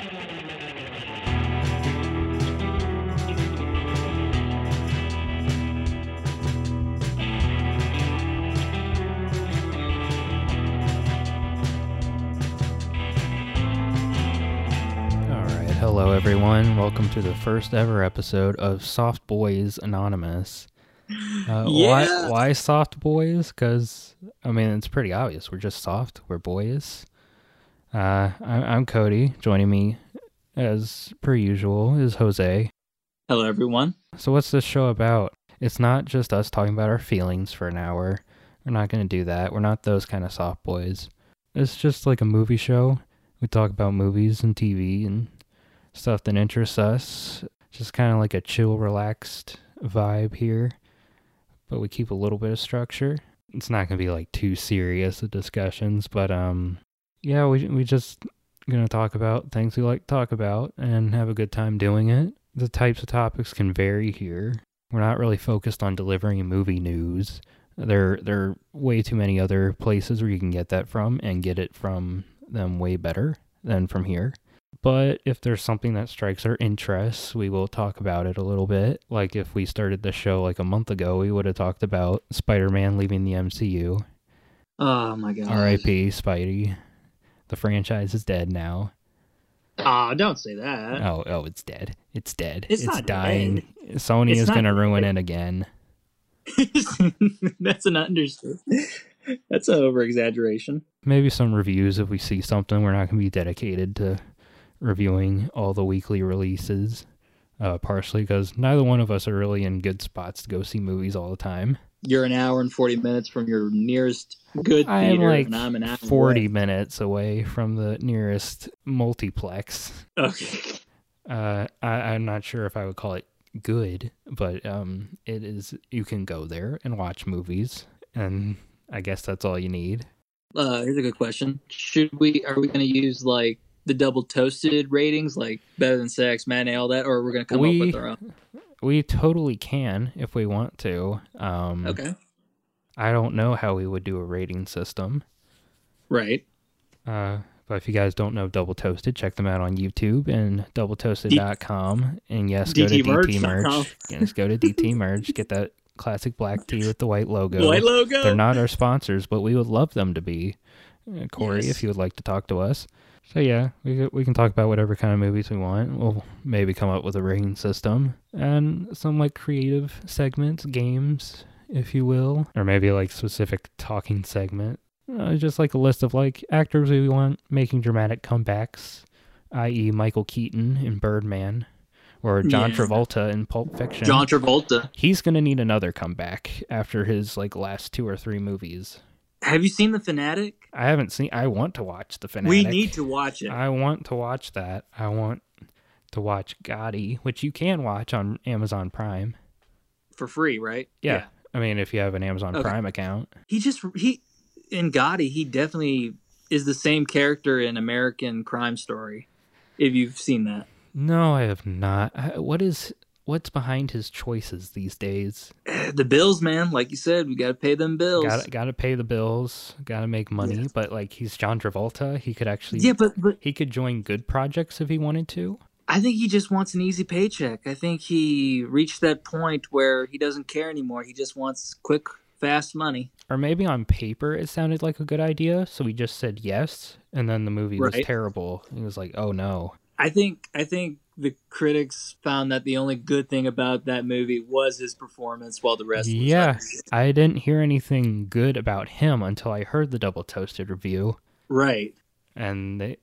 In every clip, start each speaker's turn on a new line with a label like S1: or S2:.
S1: All right, hello everyone. Welcome to the first ever episode of Soft Boys Anonymous. Uh, Why, why soft boys? Because I mean, it's pretty obvious. We're just soft. We're boys. Uh, I'm Cody. Joining me, as per usual, is Jose.
S2: Hello, everyone.
S1: So, what's this show about? It's not just us talking about our feelings for an hour. We're not going to do that. We're not those kind of soft boys. It's just like a movie show. We talk about movies and TV and stuff that interests us. Just kind of like a chill, relaxed vibe here. But we keep a little bit of structure. It's not going to be like too serious of discussions, but um yeah, we we just going to talk about things we like to talk about and have a good time doing it. The types of topics can vary here. We're not really focused on delivering movie news. There there are way too many other places where you can get that from and get it from them way better than from here. But if there's something that strikes our interest, we will talk about it a little bit. Like if we started the show like a month ago, we would have talked about Spider-Man leaving the MCU.
S2: Oh my god.
S1: R.I.P. Spidey. The franchise is dead now.
S2: Ah, don't say that.
S1: Oh, oh, it's dead. It's dead.
S2: It's not
S1: dying. Sony
S2: It's
S1: is going to ruin it again.
S2: That's an understatement. That's an over exaggeration.
S1: Maybe some reviews if we see something. We're not going to be dedicated to reviewing all the weekly releases. Uh, partially because neither one of us are really in good spots to go see movies all the time.
S2: You're an hour and forty minutes from your nearest good
S1: am
S2: theater,
S1: like
S2: and I'm an hour
S1: 40
S2: away.
S1: minutes away from the nearest multiplex.
S2: Okay.
S1: Uh, I, I'm not sure if I would call it good, but um, it is. You can go there and watch movies, and I guess that's all you need.
S2: Uh, here's a good question. Should we? Are we going to use like the double toasted ratings, like better than sex, matinee, all that, or are we going to come
S1: We-
S2: up with our own?
S1: We totally can if we want to. Um,
S2: Okay.
S1: I don't know how we would do a rating system.
S2: Right.
S1: Uh, but if you guys don't know Double Toasted, check them out on YouTube and doubletoasted.com. And yes, go to DT. Merch. Yes, go to DT Merch. Get that classic black tee with the white logo.
S2: White logo.
S1: They're not our sponsors, but we would love them to be. Uh, Korey,
S2: Yes.
S1: if you would like to talk to us. So yeah, we we can talk about whatever kind of movies we want. We'll maybe come up with a rating system and some like creative segments, games, if you will, or maybe like specific talking segment. Uh, just like a list of like actors we want making dramatic comebacks, i.e., Michael Keaton in Birdman, or John
S2: Yeah.
S1: Travolta in Pulp Fiction.
S2: John Travolta.
S1: He's gonna need another comeback after his like last two or three movies.
S2: Have you seen The Fanatic?
S1: I haven't seen. I want to watch the Fanatic.
S2: We need to watch it.
S1: I want to watch that. I want to watch Gotti, which you can watch on Amazon Prime.
S2: for free, right?
S1: Yeah, I mean if you have an Amazon
S2: Okay.
S1: Prime account.
S2: He just he in Gotti, he definitely is the same character in American Crime Story. If you've seen that,
S1: No, I have not. What is what's behind his choices these days?
S2: The bills, man. Like you said, we got to pay them bills.
S1: Got got to pay the bills. Got to make money.
S2: Yeah.
S1: But like he's John Travolta, he could actually.
S2: yeah, but but
S1: He could join good projects if he wanted to.
S2: I think he just wants an easy paycheck. I think he reached that point where he doesn't care anymore. He just wants quick, fast money.
S1: Or maybe on paper it sounded like a good idea, so he just said yes, and then the movie was terrible. He was like, "Oh no."
S2: I think I think the critics found that the only good thing about that movie was his performance, while the rest was
S1: Yeah. I didn't hear anything good about him until I heard the double toasted review,
S2: right.
S1: and they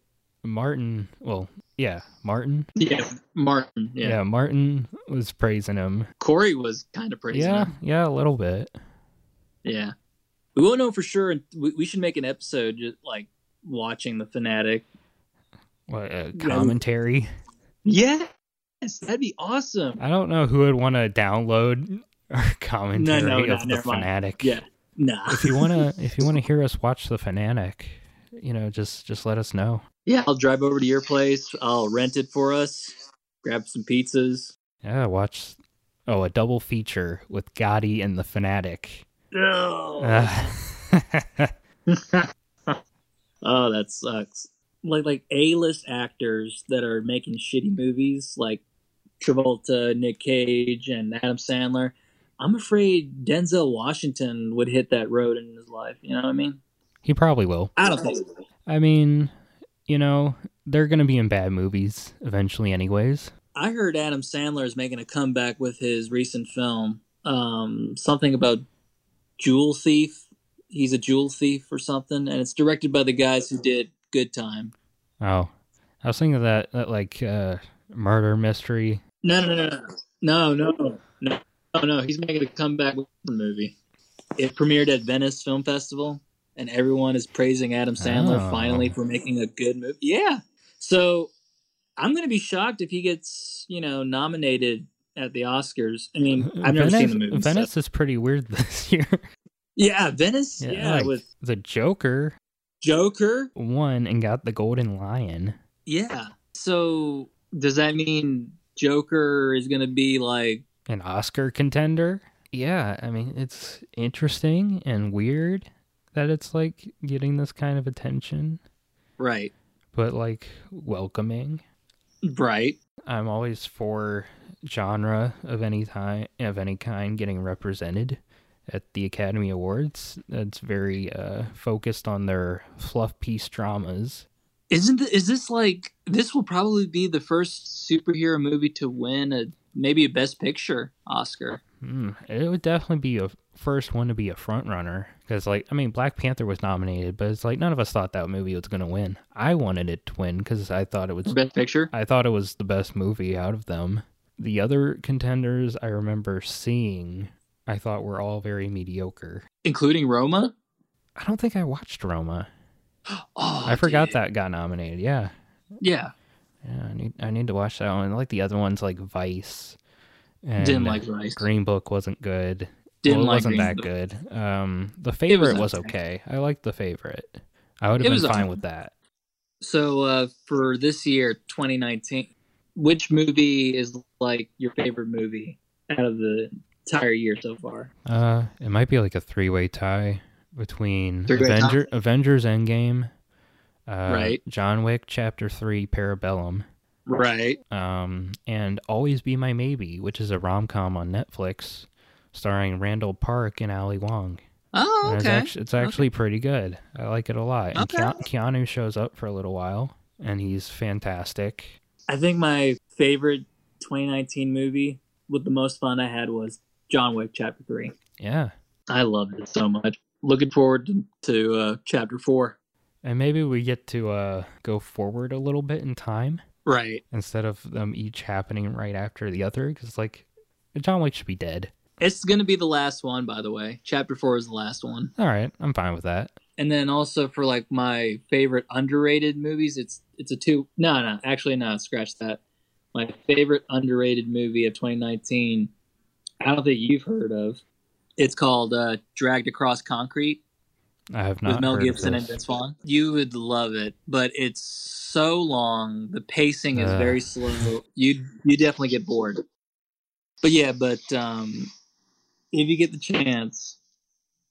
S1: Martin, well, yeah, Martin,
S2: Yeah, Martin.
S1: yeah,
S2: Yeah,
S1: Martin was praising him.
S2: Korey was kind of praising
S1: yeah,
S2: him.
S1: yeah, a little bit.
S2: Yeah, we won't know for sure. We, we should make an episode just like watching the fanatic.
S1: What a commentary.
S2: Yes, that'd be awesome.
S1: I don't know who would want to download our commentary
S2: no,
S1: of the
S2: never mind.
S1: fanatic.
S2: Yeah, nah.
S1: if you wanna, if you wanna hear us watch the fanatic, you know, just just let us know.
S2: yeah, I'll drive over to your place. I'll rent it for us. Grab some pizzas.
S1: Yeah, watch. Oh, a double feature with Gotti and the fanatic.
S2: Oh,
S1: Uh,
S2: oh that sucks. Like like A list actors that are making shitty movies, like Travolta, Nick Cage, and Adam Sandler. I'm afraid Denzel Washington would hit that road in his life. You know what I mean?
S1: He probably will.
S2: I don't think. so.
S1: I mean, you know, they're going to be in bad movies eventually, anyways.
S2: I heard Adam Sandler is making a comeback with his recent film, um, something about jewel thief. He's a jewel thief or something, and it's directed by the guys who did Good Time.
S1: Oh, I was thinking of that, that like uh, murder mystery.
S2: No, no, no, no, no, no, no, no, no. He's making a comeback movie. It premiered at Venice Film Festival, and everyone is praising Adam Sandler
S1: Oh.
S2: finally for making a good movie. Yeah, so I'm going to be shocked if he gets, you know, nominated at the Oscars. I mean, I've never seen the movie. so-
S1: Venice is pretty weird this year.
S2: Yeah, Venice.
S1: Yeah,
S2: Yeah,
S1: like-
S2: with
S1: the Joker
S2: Joker.
S1: won and got the Golden Lion.
S2: Yeah. So does that mean Joker is going to be like?
S1: an Oscar contender. Yeah, I mean, it's interesting and weird that it's like getting this kind of attention,
S2: Right.
S1: but like welcoming.
S2: Right.
S1: I'm always for genre of any time of any kind getting represented at the Academy Awards. That's very uh, focused on their fluff piece dramas.
S2: Isn't is this like this will probably be the first superhero movie to win a maybe a Best Picture Oscar?
S1: Hmm, it would definitely be a first one to be a front runner because, like, I mean, Black Panther was nominated, but it's like none of us thought that movie was gonna win. I wanted it to win because I thought it was
S2: Best Picture.
S1: I thought it was the best movie out of them. The other contenders I remember seeing, I thought were all very mediocre.
S2: including Roma.
S1: I don't think I watched Roma.
S2: Oh,
S1: I forgot
S2: dude.
S1: that got nominated. Yeah,
S2: Yeah,
S1: yeah. I need I need to watch that one. I Like the other ones, like Vice. And
S2: didn't like Rice.
S1: Green Book wasn't good.
S2: Didn't
S1: well, it
S2: like
S1: wasn't
S2: Green
S1: that
S2: Book.
S1: good. Um, the favorite was,
S2: okay.
S1: okay. I liked the favorite. I would have
S2: was
S1: been fine
S2: okay.
S1: with that.
S2: So uh, for this year, 2019, which movie is like your favorite movie out of the entire year so far?
S1: Uh, it might be like a three-way tie between
S2: Three-way tie?
S1: Avengers Endgame, uh,
S2: Right.
S1: John Wick Chapter Three, Parabellum,
S2: Right.
S1: um, and Always Be My Maybe, which is a rom-com on Netflix, starring Randall Park and Ali Wong.
S2: Oh,
S1: And It's
S2: okay.
S1: actually, it's actually pretty good. I like it a lot. And
S2: Okay.
S1: Keanu shows up for a little while, and he's fantastic.
S2: I think my favorite 2019 movie with the most fun I had was John Wick Chapter 3.
S1: Yeah.
S2: I loved it so much. Looking forward to, to uh, Chapter 4.
S1: And maybe we get to uh, go forward a little bit in time
S2: Right.
S1: instead of them each happening right after the other. Because, like, John Wick should be dead.
S2: It's going to be the last one, by the way. Chapter 4 is the last one.
S1: All right. I'm fine with that.
S2: And then also for like my favorite underrated movies, it's it's a two. No, no, actually, no. Scratch that. My favorite underrated movie of 2019. I don't think you've heard of. It's called uh, Dragged Across Concrete
S1: I have not
S2: with Mel Gibson and. Vince Vaughn. You would love it, but it's so long. The pacing is
S1: Ugh.
S2: very slow. You you definitely get bored. But yeah, but um, if you get the chance,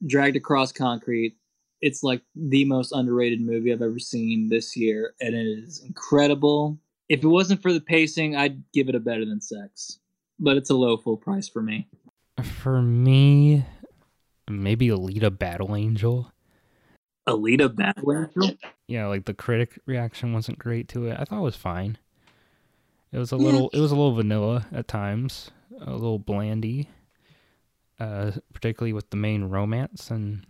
S2: Dragged Across Concrete, it's like the most underrated movie I've ever seen this year, and it is incredible. If it wasn't for the pacing, I'd give it a better than Sex, but it's a low full price for me.
S1: For me, maybe Alita Battle Angel.
S2: Alita Battle Angel.
S1: Yeah, like the critic reaction wasn't great to it. I thought it was fine. It was a
S2: Yeah.
S1: little it was a little vanilla at times, a little blandy. Uh particularly with the main romance and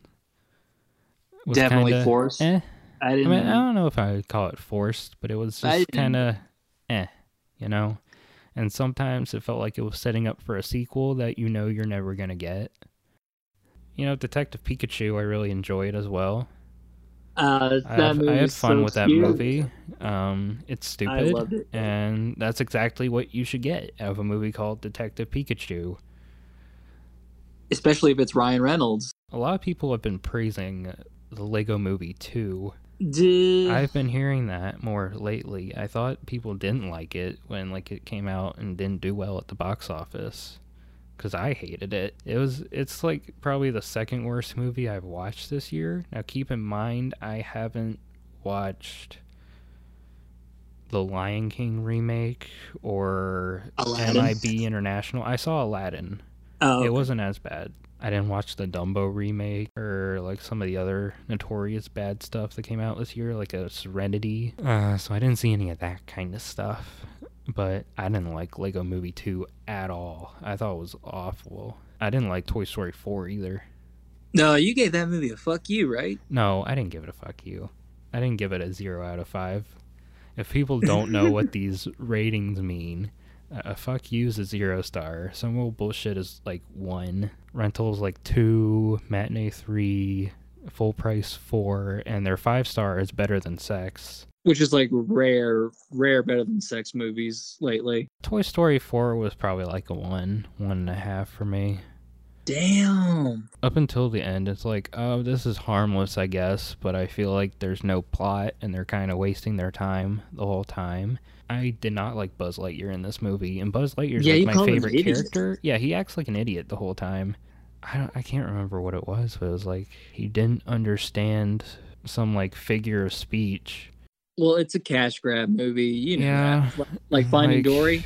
S1: was
S2: Definitely
S1: kinda,
S2: forced.
S1: Eh.
S2: I
S1: I
S2: didn't.
S1: mean, I don't know if I would call it forced, but it was just kind of eh, you know. And sometimes it felt like it was setting up for a sequel that you know you're never gonna get. You know, Detective Pikachu, I really enjoyed as well.
S2: uh,
S1: I, have, I had fun
S2: so
S1: with that
S2: cute.
S1: movie. Um, it's
S2: I
S1: stupid,
S2: loved it.
S1: and that's exactly what you should get out of a movie called Detective Pikachu.
S2: especially if it's Ryan Reynolds.
S1: A lot of people have been praising the Lego Movie 2. I've been hearing that more lately. I thought people didn't like it when like it came out and didn't do well at the box office cuz I hated it. It was it's like probably the second worst movie I've watched this year. Now keep in mind I haven't watched the Lion King remake or
S2: Aladdin?
S1: MIB International. I saw Aladdin.
S2: Oh,
S1: It wasn't as bad. I didn't watch the Dumbo remake or like some of the other notorious bad stuff that came out this year, like a Serenity. Uh, so I didn't see any of that kind of stuff. But I didn't like Lego Movie 2 at all. I thought it was awful. I didn't like Toy Story 4 either.
S2: no, you gave that movie a fuck you, right?
S1: No, I didn't give it a fuck you. I didn't give it a 0 out of 5. If people don't know what these ratings mean, a fuck you is a zero star. Some old bullshit is like one. Rentals like two. Matinee three. Full price four. And their five star is better than sex.
S2: Which is like rare, rare better than sex movies lately.
S1: Toy Story 4 was probably like a one, one and a half for me.
S2: Damn.
S1: Up until the end, it's like, oh, this is harmless, I guess, but I feel like there's no plot and they're kind of wasting their time the whole time. I did not like Buzz Lightyear in this movie, and Buzz Lightyear's
S2: Yeah,
S1: like my
S2: called him an
S1: favorite character. Yeah, he acts like an idiot the whole time. I don't, I can't remember what it was, but it was like he didn't understand some like figure of speech.
S2: Well, it's a cash grab movie. You know,
S1: Yeah,
S2: that. like Finding
S1: like-
S2: Dory.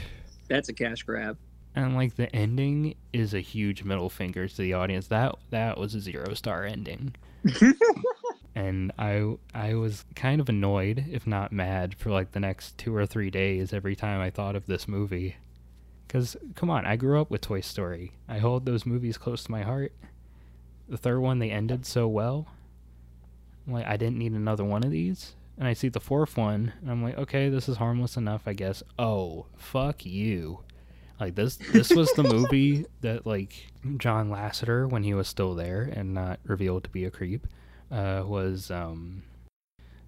S2: That's a cash grab.
S1: and like the ending is a huge middle finger to the audience. That that was a zero star ending. and I I was kind of annoyed, if not mad, for like the next two or three days every time I thought of this movie. Cause come on, I grew up with Toy Story. I hold those movies close to my heart. The third one they ended so well. I'm like I didn't need another one of these. And I see the fourth one, and I'm like, okay, this is harmless enough, I guess. Oh, fuck you. Like this this was the movie that like John Lasseter when he was still there and not revealed to be a creep uh was um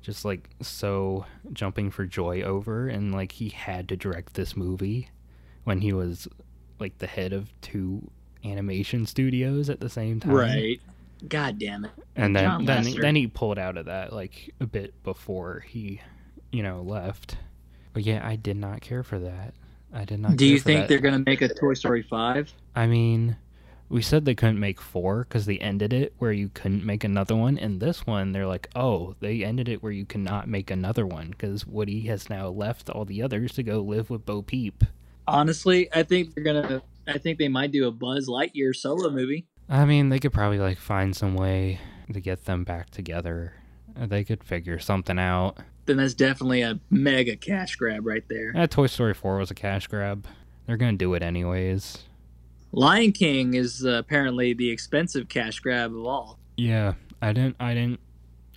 S1: just like so jumping for joy over and like he had to direct this movie when he was like the head of two animation studios at the same time.
S2: Right. God damn it.
S1: And then
S2: John
S1: then
S2: Lasseter.
S1: then he pulled out of that like a bit before he, you know, left. But yeah, I did not care for that. I did not.
S2: Do
S1: care
S2: you
S1: for
S2: think
S1: that.
S2: they're gonna make a Toy Story five?
S1: I mean, we said they couldn't make four because they ended it where you couldn't make another one. And this one, they're like, oh, they ended it where you cannot make another one because Woody has now left all the others to go live with Bo Peep.
S2: Honestly, I think they're gonna. I think they might do a Buzz Lightyear solo movie.
S1: I mean, they could probably like find some way to get them back together. They could figure something out.
S2: Then that's definitely a mega cash grab right there.
S1: Uh, Toy Story 4 was a cash grab. They're gonna do it anyways.
S2: Lion King is uh, apparently the expensive cash grab of all.
S1: Yeah, I didn't. I didn't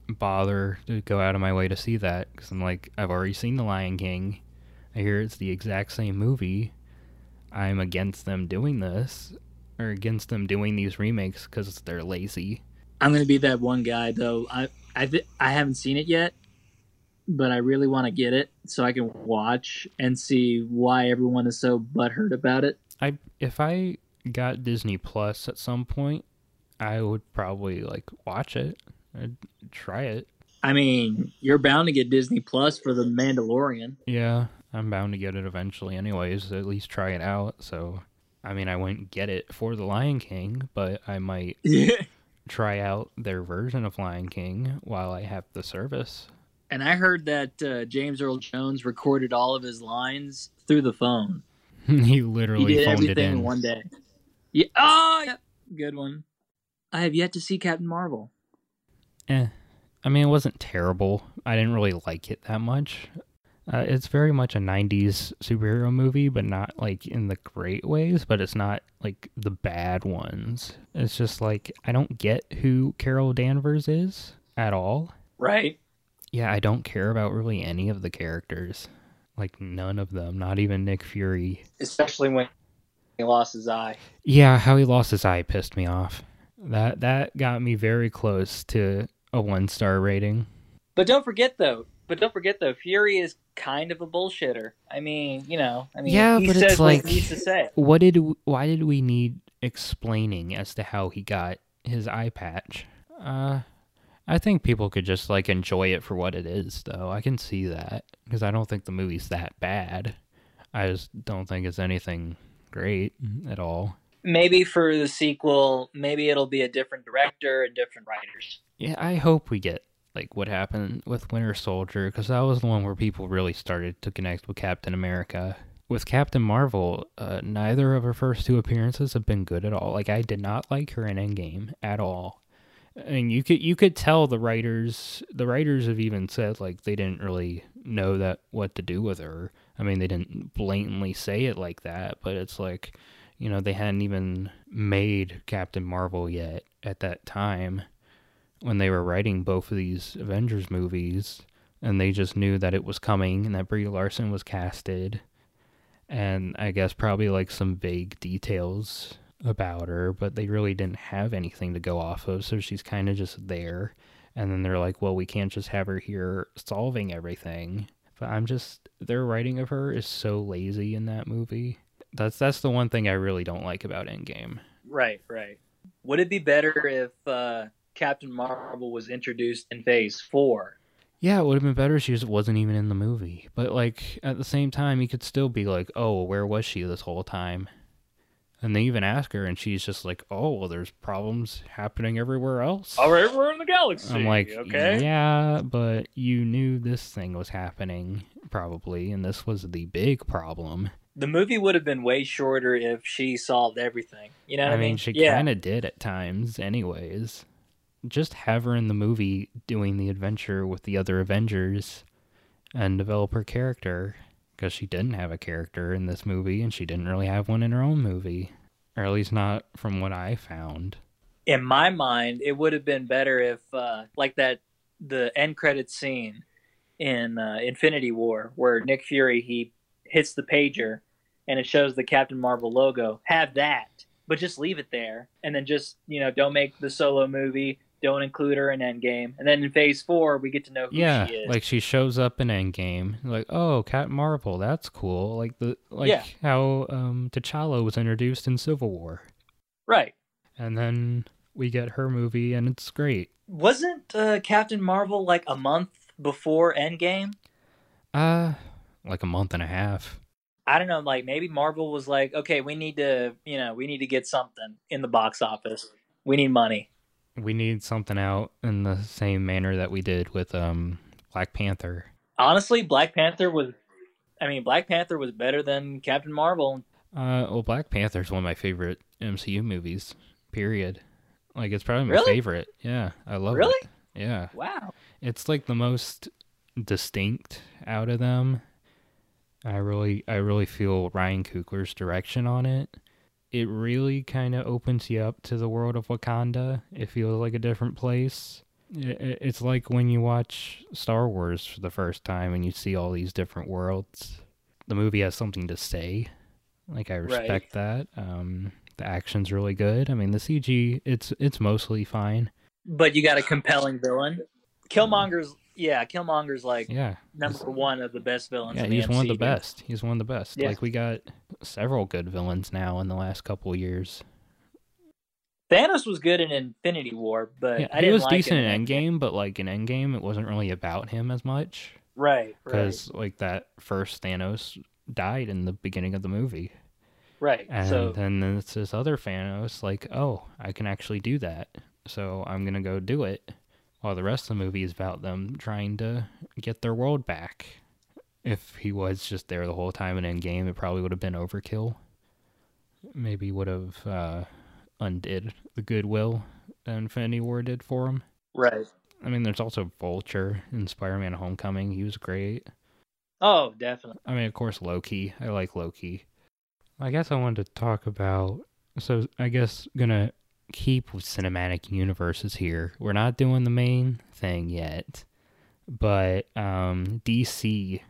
S1: bother to go out of my way to see that because I'm like, I've already seen The Lion King. I hear it's the exact same movie. I'm against them doing this or against them doing these remakes because they're lazy.
S2: I'm gonna be that one guy though. I I th- I haven't seen it yet, but I really want to get it so I can watch and see why everyone is so butthurt about it.
S1: I if I got Disney Plus at some point, I would probably like watch it. I'd try it.
S2: I mean, you're bound to get Disney Plus for the Mandalorian.
S1: Yeah, I'm bound to get it eventually, anyways. At least try it out. So, I mean, I wouldn't get it for The Lion King, but I might try out their version of Lion King while I have the service.
S2: And I heard that uh, James Earl Jones recorded all of his lines through the phone.
S1: he
S2: He
S1: literally
S2: did
S1: phoned it
S2: everything
S1: in.
S2: in one day. Yeah. Oh, yeah. Good one. I have yet to see Captain Marvel.
S1: Eh. I mean, it wasn't terrible. I didn't really like it that much. Uh, it's very much a 90s superhero movie, but not like in the great ways, but it's not like the bad ones. It's just like, I don't get who Carol Danvers is at all.
S2: Right.
S1: Yeah, I don't care about really any of the characters. Like, none of them, not even Nick Fury.
S2: Especially when he lost his eye.
S1: Yeah, how he lost his eye pissed me off. That that got me very close to a one star rating.
S2: But don't forget though. But don't forget though. Fury is kind of a bullshitter. I mean, you know. I mean,
S1: Yeah,
S2: he
S1: but
S2: says
S1: it's
S2: what
S1: like-
S2: he needs to say.
S1: What did why did we need explaining as to how he got his eye patch? Uh I think people could just like enjoy it for what it is though. I can see that because I don't think the movie's that bad. I just don't think it's anything great at all.
S2: Maybe for the sequel, maybe it'll be a different director and different writers.
S1: Yeah, I hope we get like what happened with Winter Soldier because that was the one where people really started to connect with Captain America. With Captain Marvel, uh, neither of her first two appearances have been good at all. Like I did not like her in Endgame at all, and you could you could tell the writers the writers have even said like they didn't really know that what to do with her. I mean, they didn't blatantly say it like that, but it's like you know they hadn't even made Captain Marvel yet at that time when they were writing both of these Avengers movies, and they just knew that it was coming and that Brie Larson was casted, and I guess probably like some vague details about her, but they really didn't have anything to go off of, so she's kind of just there. And then they're like, well, we can't just have her here solving everything. But I'm just their writing of her is so lazy in that movie. That's that's the one thing I really don't like about Endgame.
S2: Right, right. Would it be better if uh, Captain Marvel was introduced in Phase Four.
S1: Yeah, it would have been better if she just wasn't even in the movie. But like at the same time, you could still be like, "Oh, where was she this whole time?" And they even ask her, and she's just like, "Oh, well, there's problems happening everywhere else."
S2: Oh, everywhere in the galaxy.
S1: I'm like,
S2: okay,
S1: yeah, but you knew this thing was happening probably, and this was the big problem.
S2: The movie would have been way shorter if she solved everything. You know,
S1: I mean,
S2: mean,
S1: she
S2: yeah.
S1: kind of did at times, anyways. Just have her in the movie doing the adventure with the other Avengers and develop her character. Because she didn't have a character in this movie, and she didn't really have one in her own movie. Or at least not from what I found.
S2: in my mind, it would have been better if, uh, like that, the end credit scene in uh, Infinity War, where Nick Fury he hits the pager, and it shows the Captain Marvel logo. Have that, but just leave it there, and then just you know don't make the solo movie. Don't include her in Endgame, and then in Phase Four we get to know who
S1: yeah,
S2: she is.
S1: like she shows up in Endgame, like, oh, Captain Marvel, that's cool. Like the like
S2: Yeah.
S1: how um T'Challa was introduced in Civil War,
S2: right?
S1: and then we get her movie, and it's great.
S2: Wasn't uh, Captain Marvel like a month before Endgame?
S1: Uh, like a month and a half.
S2: I don't know, like maybe Marvel was like, okay, we need to, you know, we need to get something in the box office. We need money.
S1: We need something out in the same manner that we did with um Black Panther.
S2: Honestly, Black Panther was, I mean, Black Panther was better than Captain Marvel.
S1: Uh, well, Black Panther is one of my favorite MCU movies. Period. Like it's probably my
S2: Really?
S1: favorite. Yeah, I love
S2: Really?
S1: it. Yeah,
S2: Wow.
S1: it's like the most distinct out of them. I really, I really feel Ryan Coogler's direction on it. It really kind of opens you up to the world of Wakanda. It feels like a different place. It's like when you watch Star Wars for the first time and you see all these different worlds. The movie has something to say. Like I
S2: Right.
S1: respect that. Um, the action's really good. I mean, the CG, it's it's mostly fine.
S2: But you got a compelling villain. Killmonger's, yeah, Killmonger's like
S1: Yeah,
S2: number one of the best villains.
S1: Yeah,
S2: in the
S1: he's one of the best. He's one of the best.
S2: Yeah.
S1: Like we got several good villains now in the last couple of years.
S2: Thanos was good in Infinity War, but
S1: yeah,
S2: I
S1: he was
S2: like
S1: decent
S2: him
S1: in Endgame, but like in Endgame, it wasn't really about him as much
S2: Right, right,
S1: because like that first Thanos died in the beginning of the movie,
S2: right.
S1: and
S2: so
S1: then it's this other Thanos like, oh, I can actually do that, so I'm gonna go do it. While the rest of the movie is about them trying to get their world back. If he was just there the whole time in Endgame, it probably would have been overkill. Maybe would have uh, undid the goodwill that Infinity War did for him.
S2: right.
S1: I mean, there's also Vulture in Spider-Man: Homecoming. He was great.
S2: Oh, definitely.
S1: I mean, of course, Loki. I like Loki. I guess I wanted to talk about. So I guess gonna keep with cinematic universes here. We're not doing the main thing yet, but um, DC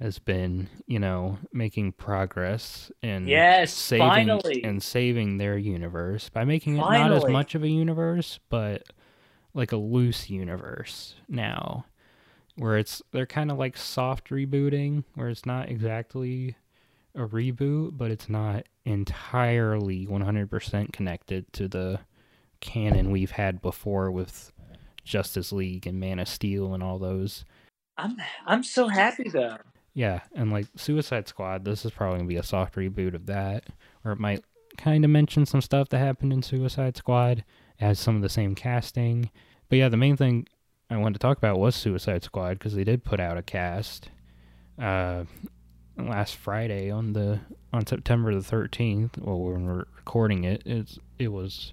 S1: has been, you know, making progress in
S2: Yes,
S1: saving
S2: finally.
S1: and saving their universe by making it not as much of a universe, but like a loose universe now where it's they're kind of like soft rebooting where it's not exactly a reboot but it's not entirely 100% connected to the canon we've had before with Justice League and Man of Steel and all those.
S2: I'm I'm so happy though.
S1: yeah and like Suicide Squad this is probably going to be a soft reboot of that or it might kind of mention some stuff that happened in Suicide Squad it has some of the same casting. But yeah the main thing I wanted to talk about was Suicide Squad because they did put out a cast. Uh, last Friday on the on September the thirteenth. Well, when we're recording it, it's it was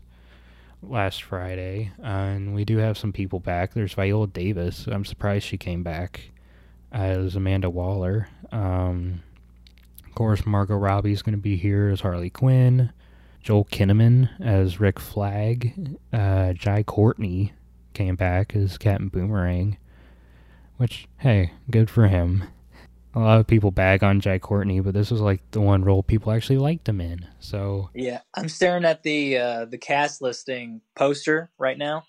S1: last Friday, uh, and we do have some people back. There's Viola Davis. I'm surprised she came back as Amanda Waller. Um, of course, Margot Robbie's going to be here as Harley Quinn. Joel Kinnaman as Rick Flag. Uh, Jai Courtney came back as Captain Boomerang, which hey, good for him. A lot of people bag on Jai Courtney, but this was like the one role people actually liked him in. So
S2: yeah, I'm staring at the uh, the cast listing poster right now.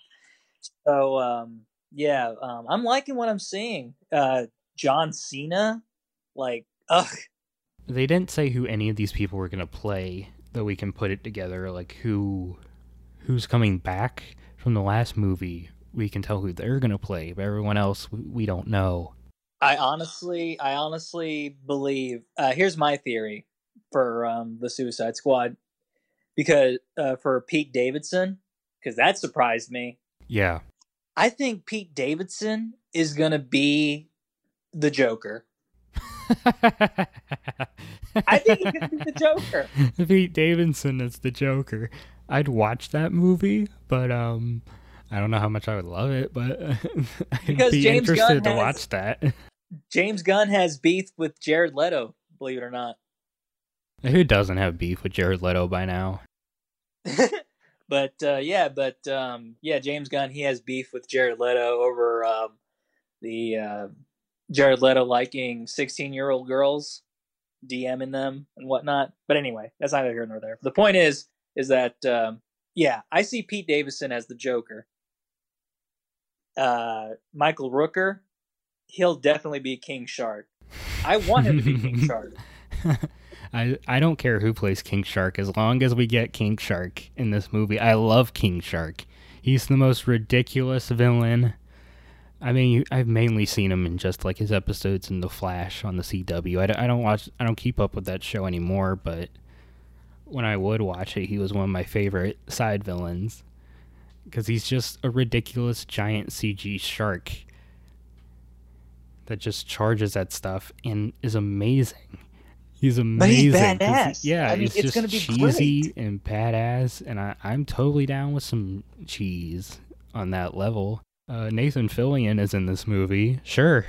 S2: So um, yeah, um, I'm liking what I'm seeing. Uh, John Cena, like, ugh.
S1: They didn't say who any of these people were gonna play, though we can put it together. Like who, who's coming back from the last movie we can tell who they're gonna play, but everyone else we don't know.
S2: I honestly, I honestly believe. Uh, here's my theory for um, the Suicide Squad, because uh, for Pete Davidson, because that surprised me.
S1: Yeah,
S2: I think Pete Davidson is gonna be the Joker. I think he's gonna be the Joker.
S1: Pete Davidson is the Joker. I'd watch that movie, but um, I don't know how much I would love it, but I'd because be James interested Gunn to has, watch that.
S2: James Gunn has beef with Jared Leto, believe it or not.
S1: Who doesn't have beef with Jared Leto by now?
S2: but uh, yeah, but um, yeah, James Gunn he has beef with Jared Leto over um, the uh, Jared Leto liking sixteen-year-old girls, DMing them and whatnot. But anyway, that's neither here nor there. The point is, is that um, yeah, I see Pete Davidson as the Joker, uh, Michael Rooker, he'll definitely be King Shark. I want him to be King Shark.
S1: I I don't care who plays King Shark as long as we get King Shark in this movie. I love King Shark. He's the most ridiculous villain. I mean, I've mainly seen him in just like his episodes in The Flash on the CW. I, I don't watch, I don't keep up with that show anymore, but when I would watch it, he was one of my favorite side villains because he's just a ridiculous giant CG shark that just charges at stuff and is amazing. He's amazing. But he's
S2: badass.
S1: He, yeah,
S2: I mean,
S1: it's,
S2: it's
S1: just cheesy great. and badass, and I, I'm totally down with some cheese on that level. Uh, Nathan Fillion is in this movie. Sure.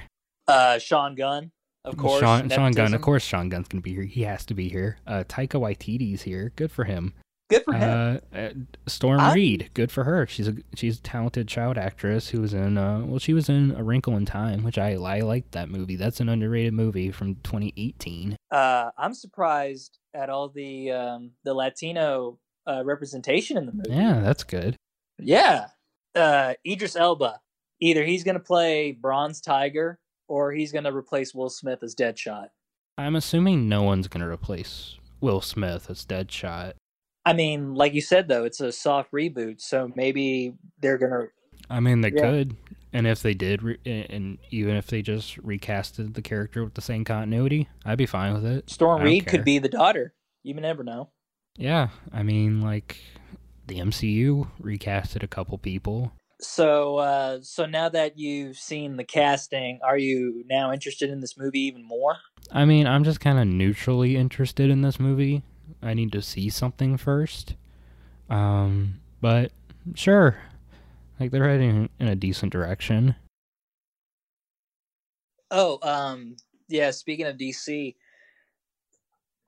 S2: Uh, Sean Gunn. Of course,
S1: Sean, Sean Gunn. Of course, Sean Gunn's gonna be here. He has to be here. Uh, Taika Waititi's here. Good for him.
S2: Good for him.
S1: Uh, uh, Storm I... Reed. Good for her. She's a she's a talented child actress who was in. Uh, well, she was in A Wrinkle in Time, which I I liked that movie. That's an underrated movie from 2018.
S2: Uh, I'm surprised at all the um, the Latino uh, representation in the movie.
S1: Yeah, that's good.
S2: Yeah, uh, Idris Elba. Either he's gonna play Bronze Tiger or he's going to replace Will Smith as Deadshot.
S1: I'm assuming no one's going to replace Will Smith as Deadshot.
S2: I mean, like you said though, it's a soft reboot, so maybe they're going to
S1: I mean, they yeah. could. And if they did, re- and even if they just recasted the character with the same continuity, I'd be fine with it.
S2: Storm Reed could be the daughter. You never know.
S1: Yeah, I mean, like the MCU recasted a couple people.
S2: So, uh, so now that you've seen the casting, are you now interested in this movie even more?
S1: I mean, I'm just kind of neutrally interested in this movie. I need to see something first. Um, but sure, like they're heading in a decent direction.
S2: Oh, um, yeah. Speaking of DC,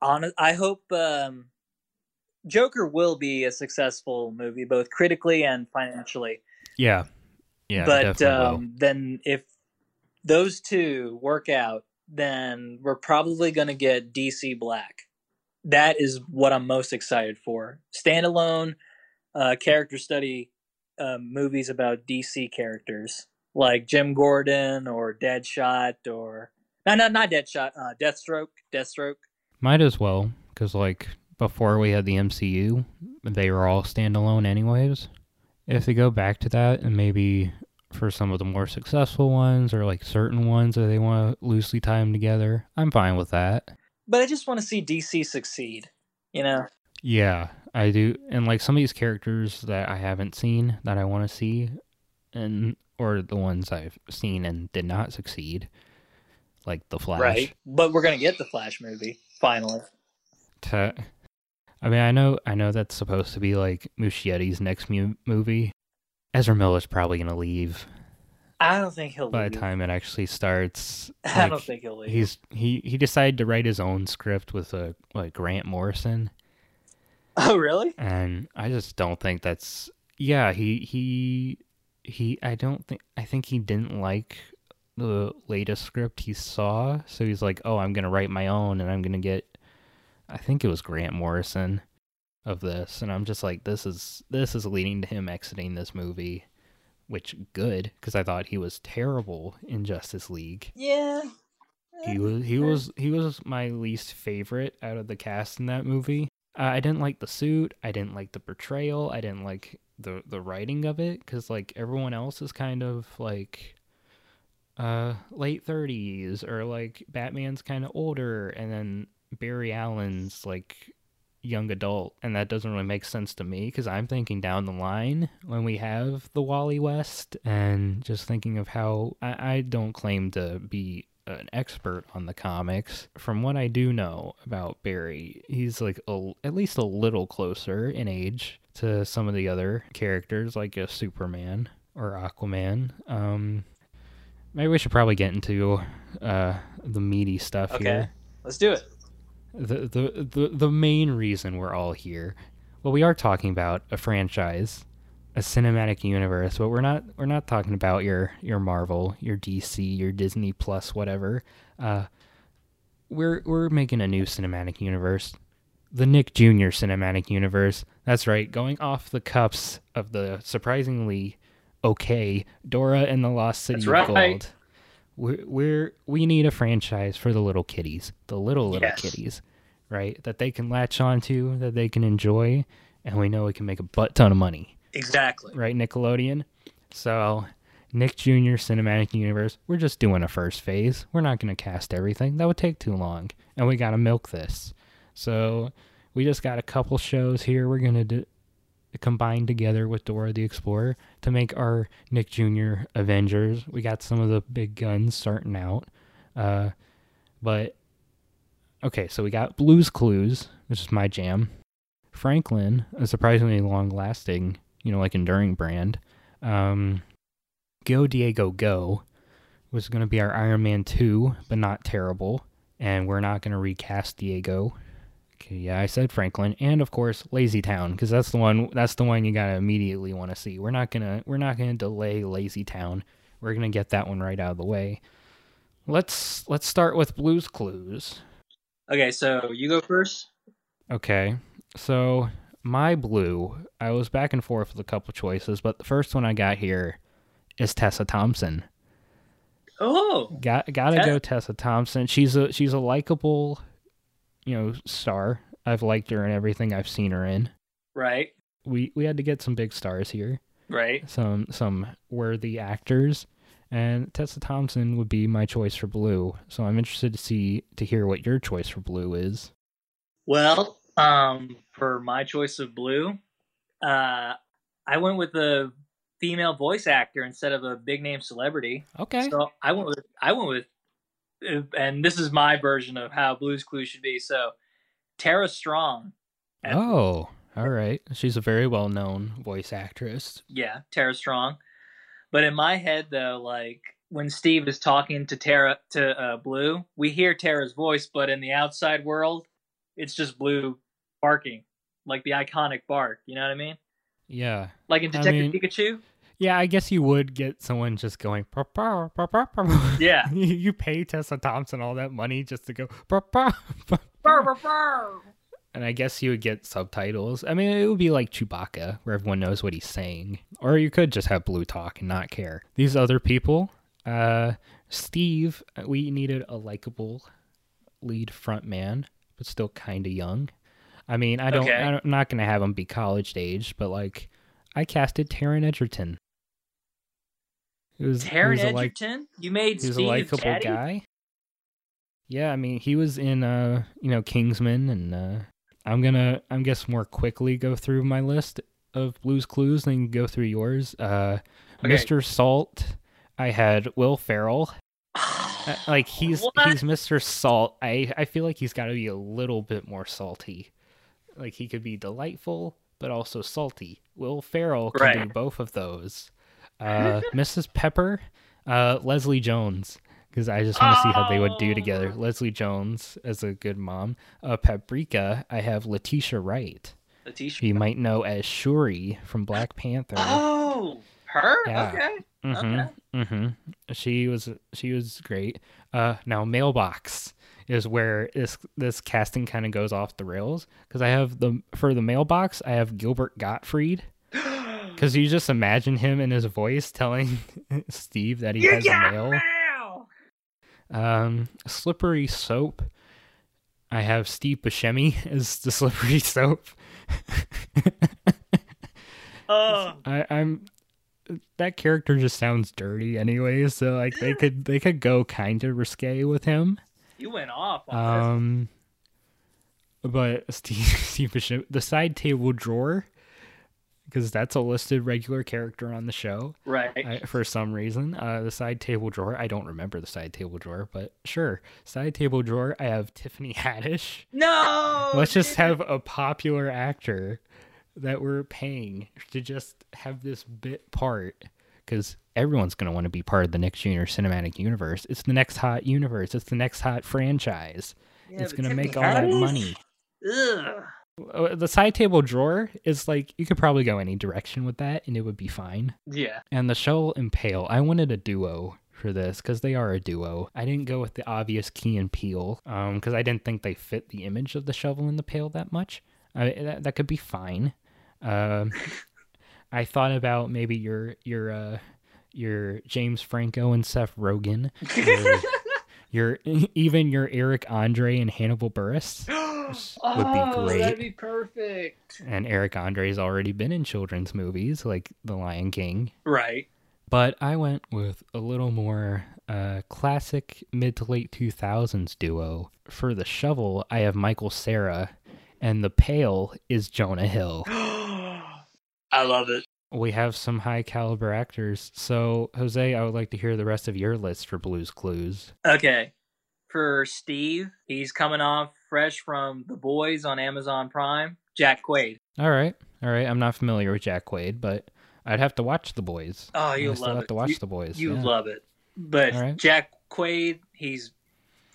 S2: on I hope um, Joker will be a successful movie, both critically and financially.
S1: Yeah. Yeah.
S2: But um, then if those two work out, then we're probably going to get DC Black. That is what I'm most excited for. Standalone uh, character study uh, movies about DC characters like Jim Gordon or Deadshot or no, no, not Deadshot. Uh, Deathstroke. Deathstroke.
S1: Might as well, because like before we had the MCU, they were all standalone anyways if they go back to that and maybe for some of the more successful ones or like certain ones that they want to loosely tie them together, I'm fine with that.
S2: But I just want to see DC succeed, you know?
S1: Yeah, I do. And like some of these characters that I haven't seen that I want to see and or the ones I've seen and did not succeed, like The Flash.
S3: Right. But we're gonna get the Flash movie finally.
S1: To, I mean, I know, I know that's supposed to be like Muschietti's next mu- movie. Ezra Miller's probably gonna leave
S3: I don't think he'll
S1: by
S3: leave.
S1: the time it actually starts.
S3: I don't think he'll leave.
S1: he's he he decided to write his own script with a like Grant Morrison.
S3: Oh really?
S1: and I just don't think that's yeah he he he I don't think I think he didn't like the latest script he saw so he's like oh I'm gonna write my own and I'm gonna get I think it was Grant Morrison of this and I'm just like this is this is leading to him exiting this movie which good because I thought he was terrible in Justice League
S3: Yeah.
S1: he was he was he was my least favorite out of the cast in that movie. Uh, I didn't like the suit. I didn't like the portrayal. I didn't like the the writing of it because like everyone else is kind of like uh late thirties or like Batman's kind of older, and then Barry Allen's like young adult, and that doesn't really make sense to me because I'm thinking down the line when we have the Wally West, and just thinking of how I, I don't claim to be an expert on the comics. From what I do know about Barry, he's like a, at least a little closer in age to some of the other characters, like a Superman or Aquaman. Um, maybe we should probably get into uh, the meaty stuff
S3: Okay.
S1: here
S3: Let's do it.
S1: The, the the the main reason we're all here. Well we are talking about a franchise a cinematic universe but we're not we're not talking about your your marvel your dc your disney plus whatever. Uh we're we're making a new cinematic universe the nick jr cinematic universe. That's right going off the cups of the surprisingly okay dora and the lost city
S3: That's
S1: of
S3: right.
S1: gold we're, we're we need a franchise for the little kitties, the little little
S3: Yes.
S1: kitties, right? That they can latch onto, that they can enjoy, and we know we can make a butt ton of money,
S3: Exactly.
S1: right? Nickelodeon. So, Nick Jr. Cinematic Universe, we're just doing a first phase. We're not going to cast everything. That would take too long, and we got to milk this. So, we just got a couple shows here. We're going to do, combine together with Dora the Explorer to make our Nick Jr. Avengers. We got some of the big guns starting out. Uh, but okay, so we got Blues Clues, which is my jam. Franklin, a surprisingly long lasting, you know, like enduring brand. Um, Go Diego Go was going to be our Iron Man 2, but not terrible. And we're not going to recast Diego. Yeah, I said Franklin, and of course Lazy Town, because that's the one. That's the one you gotta immediately want to see. We're not gonna. We're not gonna delay Lazy Town. We're gonna get that one right out of the way. Let's let's start with Blues Clues.
S3: Okay, so you go first.
S1: Okay, so my blue. I was back and forth with a couple choices, but the first one I got here is Tessa Thompson.
S3: Oh,
S1: Got gotta
S3: Te-
S1: go Tessa Thompson. She's a she's a likable, you know, star. I've liked her in everything I've seen her in.
S3: right,
S1: We we had to get some big stars here,
S3: right.
S1: some some worthy actors, and Tessa Thompson would be my choice for blue. So I'm interested to see to hear what your choice for blue is.
S3: Well, um, for my choice of blue, uh, I went with a female voice actor instead of a big name celebrity.
S1: Okay.
S3: So I went with I went with, and this is my version of how Blue's Clues should be. So, Tara Strong.
S1: Oh, all right. She's a very well known voice actress.
S3: Yeah, Tara Strong. But in my head, though, like when Steve is talking to Tara to uh, Blue, we hear Tara's voice, but in the outside world, it's just Blue barking, like the iconic bark. You know what I mean?
S1: Yeah.
S3: Like in
S1: I
S3: Detective
S1: mean-
S3: Pikachu.
S1: Yeah, I guess you would get someone just going. "Bah, bah, bah, bah, bah."
S3: Yeah.
S1: you pay Tessa Thompson all that money just to go. And I guess you would get subtitles. I mean, it would be like Chewbacca, where everyone knows what he's saying. Or you could just have Blue talk and not care. These other people, uh, Steve, we needed a likable lead front man, but still kind of young. I mean, I don't,
S3: Okay.
S1: I don't- I'm not going to have him be college age, but like, I casted Taron Egerton. He was,
S3: Taron
S1: a like-.
S3: You made
S1: He's a
S3: Steve
S1: likable
S3: Daddy?
S1: guy. Yeah, I mean, he was in uh, you know, Kingsman and uh I'm going to I'm guess more quickly go through my list of Blue's Clues, then go through yours. Uh,
S2: Okay.
S1: Mr. Salt, I had Will Ferrell. Uh, Like he's
S2: What?
S1: he's Mr. Salt. I I feel like he's got to be a little bit more salty. Like he could be delightful but also salty. Will Ferrell can
S2: Right.
S1: do both of those. Uh, Mrs. Pepper, uh, Leslie Jones, because I just want to see how they would do together.
S2: Oh.
S1: Leslie Jones as a good mom. Uh, Paprika, I have Letitia Wright.
S2: Letitia.
S1: You might know as Shuri from Black Panther.
S2: Oh, her?
S1: Yeah.
S2: Okay.
S1: Mm-hmm.
S2: Okay.
S1: Mm-hmm. She was she was great. Uh, now mailbox is where this this casting kind of goes off the rails because I have the for the mailbox I have Gilbert Gottfried because you just imagine him in his voice telling Steve that he
S2: You
S1: has mail.
S2: mail!
S1: Um, slippery soap. I have Steve Buscemi as the slippery soap.
S2: Oh,
S1: I, I'm that character just sounds dirty anyway, so like they could they could go kind of risque with him.
S2: you went off on this.
S1: Um, but Steve Steve Buscemi, the side table drawer, because that's a listed regular character on the show.
S2: Right.
S1: I, for some reason. Uh, the side table drawer. I don't remember the side table drawer, but sure. Side table drawer. I have Tiffany Haddish.
S2: no!
S1: Let's just have a popular actor that we're paying to just have this bit part because everyone's going to want to be part of the next Junior Cinematic Universe. It's the next hot universe. It's the next hot franchise.
S2: Yeah,
S1: it's going to make all that money.
S2: Ugh.
S1: Uh, The side table drawer is like you could probably go any direction with that and it would be fine.
S2: Yeah.
S1: And the shovel and pail, I wanted a duo for this because they are a duo. I didn't go with the obvious Key and Peele because I didn't think they fit the image of the shovel and the pail that much. I, that, that could be fine. Um, I thought about maybe your your uh, your James Franco and Seth Rogen, your, your even your Eric Andre and Hannibal Buress.
S2: oh,
S1: would be great.
S2: that'd be perfect.
S1: And Eric Andre's already been in children's movies like The Lion King.
S2: Right.
S1: But I went with a little more uh, classic mid to late 2000s duo. For the shovel, I have Michael Cera, and the pail is Jonah Hill.
S2: I love it.
S1: We have some high caliber actors. So, Jose, I would like to hear the rest of your list for Blue's Clues.
S2: Okay. For Steve, he's coming off fresh from The Boys on Amazon Prime. Jack Quaid.
S1: All right. All right. I'm not familiar with Jack Quaid, but I'd have to watch The Boys.
S2: Oh, you
S1: still
S2: love
S1: have
S2: it.
S1: to watch
S2: you,
S1: The Boys.
S2: you
S1: yeah.
S2: love it. But
S1: All right.
S2: Jack Quaid, he's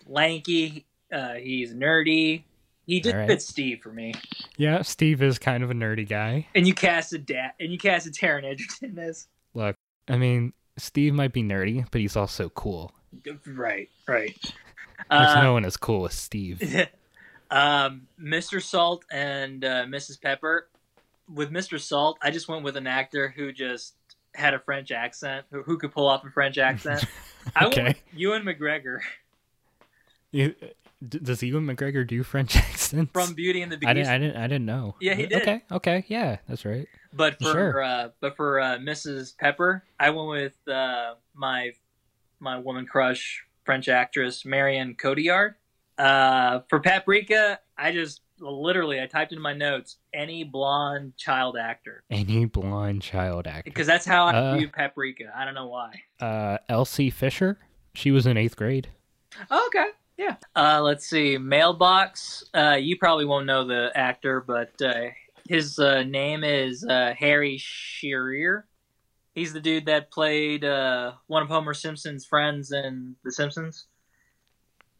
S2: lanky. Uh, he's nerdy. He just
S1: All right.
S2: fits Steve for me.
S1: Yeah, Steve is kind of a nerdy guy.
S2: And you cast a da- and you cast a Taron Egerton as
S1: Look, I mean, Steve might be nerdy, but he's also cool.
S2: right, right.
S1: There's
S2: Uh,
S1: no one as cool as Steve.
S2: um, Mr. Salt and uh, Mrs. Pepper. With Mr. Salt, I just went with an actor who just had a French accent, who, who could pull off a French accent. I went
S1: Okay.
S2: Ewan McGregor
S1: You- does Ewan McGregor do French accents?
S2: from Beauty and the Beast.
S1: I didn't. I didn't. I didn't know.
S2: Yeah, he did.
S1: Okay. Okay. Yeah, that's right.
S2: But for
S1: Sure.
S2: uh, but for uh, Mrs. Pepper, I went with uh, my my woman crush French actress Marion Cotillard. Uh, for Paprika, I just literally I typed in my notes any blonde child actor
S1: Any blonde child actor.
S2: because that's how I
S1: Uh,
S2: view Paprika. I don't know why.
S1: Uh, Elsie Fisher. She was in eighth grade.
S2: Oh, okay, yeah. Uh, let's see, mailbox. Uh, you probably won't know the actor, but uh, his uh, name is uh, Harry Shearer. He's the dude that played uh, one of Homer Simpson's friends in The Simpsons.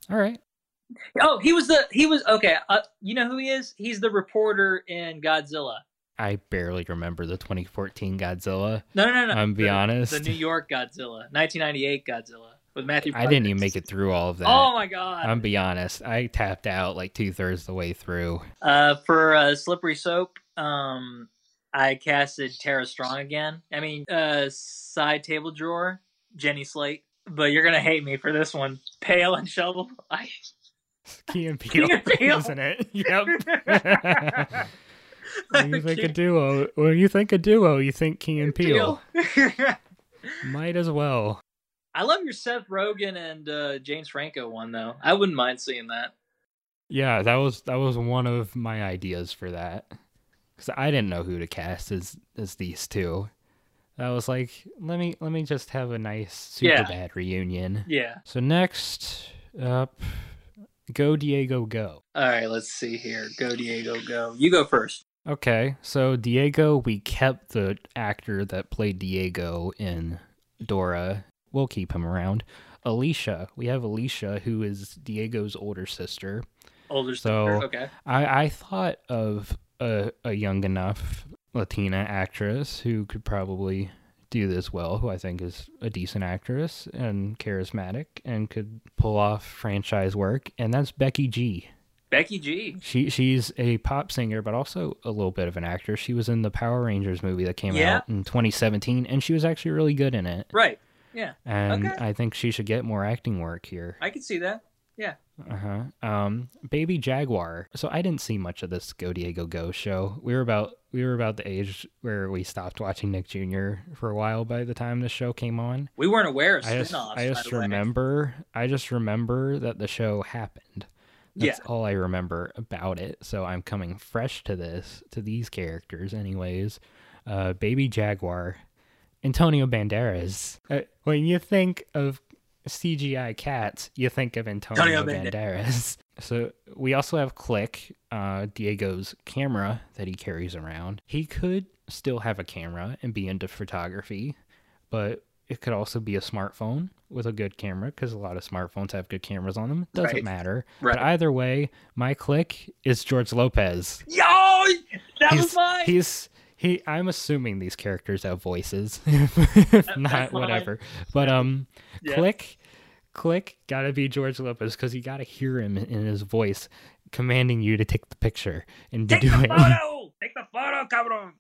S1: All right.
S2: Oh, he was the he was okay. Uh, you know who he is? He's the reporter in Godzilla.
S1: I barely remember the 2014 Godzilla.
S2: No, no, no, no.
S1: I'm be honest.
S2: The New York Godzilla, 1998 Godzilla with Matthew.
S1: I didn't even make it through all of that.
S2: Oh my god.
S1: I'm be honest. I tapped out like two thirds the way through.
S2: Uh, for uh, Slippery Soap, um, I casted Tara Strong again. I mean, uh, side table drawer, Jenny Slate. But you're gonna hate me for this one. Pale and shovel. I.
S1: Key and Peele,
S2: Key and Peele.
S1: isn't it? Yep. when you think a duo, when you think a duo, you think Key and Peele. Might as well.
S2: I love your Seth Rogen and uh, James Franco one though. I wouldn't mind seeing that.
S1: Yeah, that was that was one of my ideas for that. Because I didn't know who to cast as as these two. I was like, let me let me just have a nice super
S2: Yeah.
S1: bad reunion.
S2: Yeah.
S1: So next up, go Diego go.
S2: All right, let's see here. Go Diego, go. You go first.
S1: Okay, so Diego, we kept the actor that played Diego in Dora. We'll keep him around. Alicia, we have Alicia, who is Diego's older sister.
S2: Older
S1: So-
S2: sister. Okay.
S1: I, I thought of a, a young enough Latina actress who could probably do this well, who I think is a decent actress and charismatic and could pull off franchise work, and that's Becky G.
S2: Becky G.
S1: She she's a pop singer, but also a little bit of an actor. She was in the Power Rangers movie that came
S2: Yeah.
S1: out in 2017, and she was actually really good in it.
S2: Right. Yeah.
S1: And
S2: Okay.
S1: I think she should get more acting work here.
S2: I can see that.
S1: Uh huh. Um, Baby Jaguar. So I didn't see much of this Go Diego Go show. We were about we were about the age where we stopped watching Nick Jr. for a while. By the time the show came on,
S2: We weren't aware of
S1: I just
S2: spin-offs.
S1: I
S2: by
S1: just
S2: the way.
S1: remember I just remember that the show happened. That's
S2: Yeah.
S1: all I remember about it. So I'm coming fresh to this to these characters, anyways. Uh, Baby Jaguar, Antonio Banderas. Uh, when you think of CGI cats, you think of Antonio,
S2: Antonio
S1: Banderas. So we also have Click, uh, Diego's camera that he carries around. He could still have a camera and be into photography, but it could also be a smartphone with a good camera because a lot of smartphones have good cameras on them. Doesn't
S2: Right.
S1: matter.
S2: Right.
S1: But either way, my click is George Lopez.
S2: Yo, that
S1: he's,
S2: was mine.
S1: He's he. I'm assuming these characters have voices, if not whatever. But um,
S2: Yeah.
S1: click, click, gotta be George Lopez because you gotta hear him in his voice commanding you to take the picture and to
S2: Take
S1: do
S2: the
S1: it.
S2: photo. Take the photo, cabrón.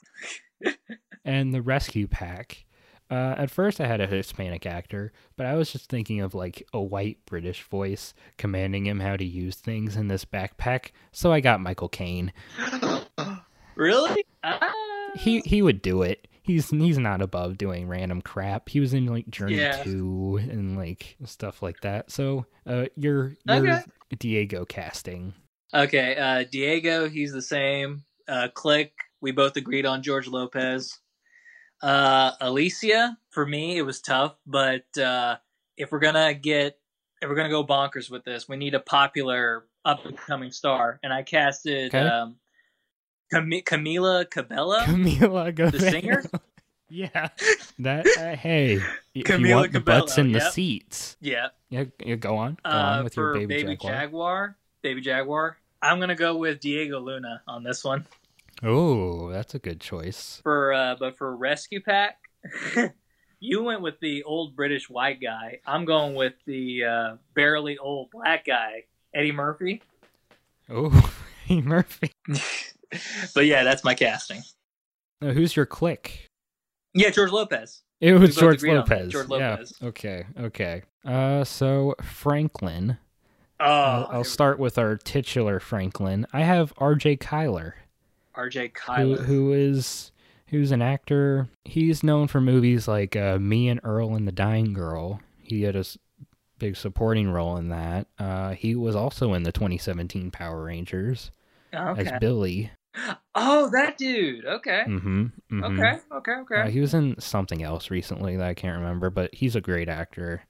S1: and the rescue pack. Uh, at first, I had a Hispanic actor, but I was just thinking of like a white British voice commanding him how to use things in this backpack. So I got Michael Caine.
S2: really? Ah.
S1: He he would do it. He's he's not above doing random crap. He was in like Journey
S2: Yeah.
S1: Two and like stuff like that. So uh, your your
S2: Okay.
S1: Diego casting.
S2: Okay, uh, Diego, he's the same. Uh, Click, we both agreed on George Lopez. Uh, Alicia, for me, it was tough, but uh, if we're gonna get, if we're gonna go bonkers with this, we need a popular up and coming star, and I casted
S1: Okay.
S2: um, Cam- Camila Cabello.
S1: Camila Cabello.
S2: The singer?
S1: yeah. That uh, hey, if you
S2: Camila
S1: want the butts in the
S2: yep.
S1: seats.
S2: yeah,
S1: Yeah, yeah, go on. Go
S2: uh,
S1: on with
S2: for
S1: your baby,
S2: Baby
S1: Jaguar.
S2: Jaguar, Baby Jaguar. I'm gonna go with Diego Luna on this one.
S1: Oh, that's a good choice.
S2: for uh but for rescue pack you went with the old british white guy i'm going with the uh barely old black guy eddie murphy
S1: Oh, hey Murphy.
S2: But yeah that's my casting
S1: Now, who's your click?
S2: yeah george lopez
S1: It was George
S2: agreed on that,
S1: Lopez.
S2: George
S1: Yeah.
S2: Lopez.
S1: Okay. Okay. Uh, so Franklin.
S2: oh
S1: I'll, I'll start with our titular Franklin. I have R.J. Cyler,
S2: rj
S1: who
S2: cyler
S1: who is who's an actor. He's known for movies like uh, Me and Earl and the Dying Girl. He had a big supporting role in that. Uh, he was also in the 2017 Power Rangers as
S2: okay
S1: Billy.
S2: Oh that dude okay
S1: Mm-hmm. mm-hmm.
S2: okay okay okay
S1: Uh, he was in something else recently that I can't remember, but he's a great actor,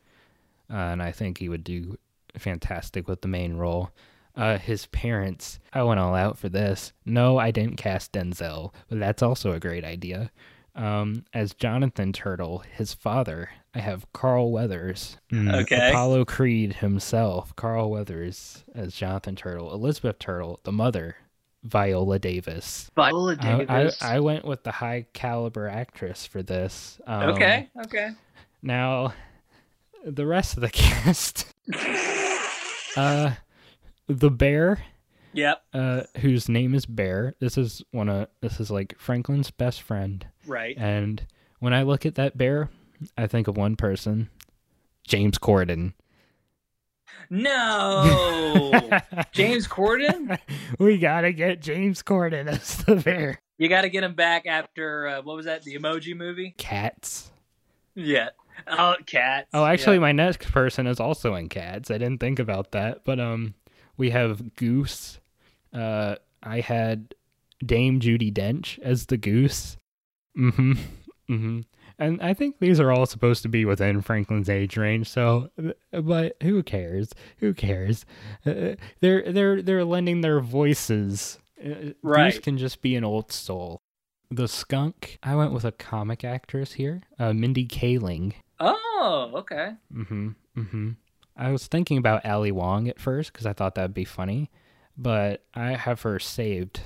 S1: uh, and I think he would do fantastic with the main role. Uh, his parents, I went all out for this. No, I didn't cast Denzel, but that's also a great idea. Um, as Jonathan Turtle, his father, I have Carl Weathers. Mm,
S2: Okay.
S1: Apollo Creed himself, Carl Weathers as Jonathan Turtle. Elizabeth Turtle, the mother, Viola Davis.
S2: Viola
S1: I, I,
S2: Davis.
S1: I went with the high caliber actress for this. Um,
S2: okay okay
S1: Now, the rest of the cast, uh, the bear,
S2: yep
S1: uh, whose name is Bear. This is one of this is like Franklin's best friend,
S2: right
S1: and when I look at that bear, I think of one person, James Corden.
S2: No james corden
S1: we gotta get James Corden as the bear.
S2: you got to get him back after uh, what was that the emoji movie
S1: Cats.
S2: Yeah. Oh, cats.
S1: Oh, actually,
S2: Yeah.
S1: my next person is also in Cats. I didn't think about that, but um, we have Goose. Uh, I had Dame Judi Dench as the goose. Mm-hmm. Mm-hmm. And I think these are all supposed to be within Franklin's age range. So, but who cares? Who cares? Uh, they're they're they're lending their voices. Uh,
S2: Right.
S1: Goose can just be an old soul. The skunk. I went with a comic actress here, uh, Mindy Kaling.
S2: Oh, okay.
S1: Mm-hmm. Mm-hmm. I was thinking about Ali Wong at first because I thought that'd be funny, but I have her saved.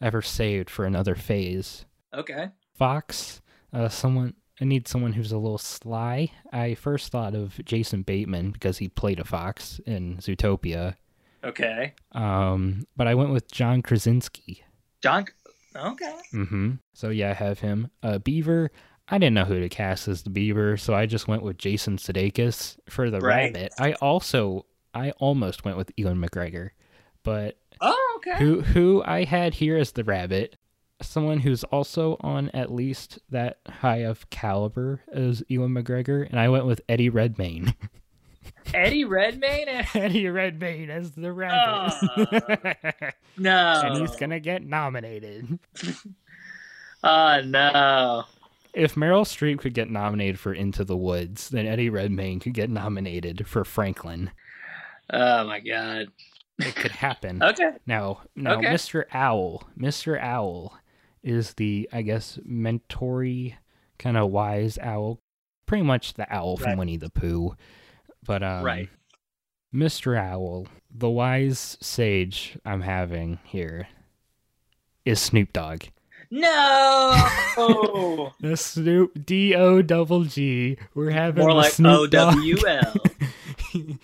S1: I have her saved for another phase.
S2: Okay.
S1: Fox, uh, someone. I need someone who's a little sly. I first thought of Jason Bateman because he played a fox in Zootopia.
S2: Okay.
S1: Um, but I went with John Krasinski.
S2: John. Okay.
S1: Mm-hmm. So yeah, I have him. Uh, Beaver. I didn't know who to cast as the Beaver, so I just went with Jason Sudeikis for the
S2: Right.
S1: rabbit. I also, I almost went with Ewan McGregor, but
S2: Oh, okay.
S1: who who I had here as the rabbit, someone who's also on at least that high of caliber as Ewan McGregor, and I went with Eddie Redmayne.
S2: Eddie Redmayne.
S1: Eddie Redmayne as the rabbit. Ah.
S2: No.
S1: and he's gonna get nominated.
S2: Oh no.
S1: If Meryl Streep could get nominated for Into the Woods, then Eddie Redmayne could get nominated for Franklin.
S2: Oh my god.
S1: It could happen.
S2: Okay.
S1: Now, now,
S2: Okay.
S1: Mr. Owl, Mr. Owl is the, I guess, mentory kind of wise owl, pretty much the owl from
S2: Right.
S1: Winnie the Pooh. But um,
S2: Right.
S1: Mr. Owl, the wise sage I'm having here, is Snoop Dogg.
S2: No.
S1: The Snoop D O double G. We're having
S2: More like
S1: Snoop Dogg.
S2: W L.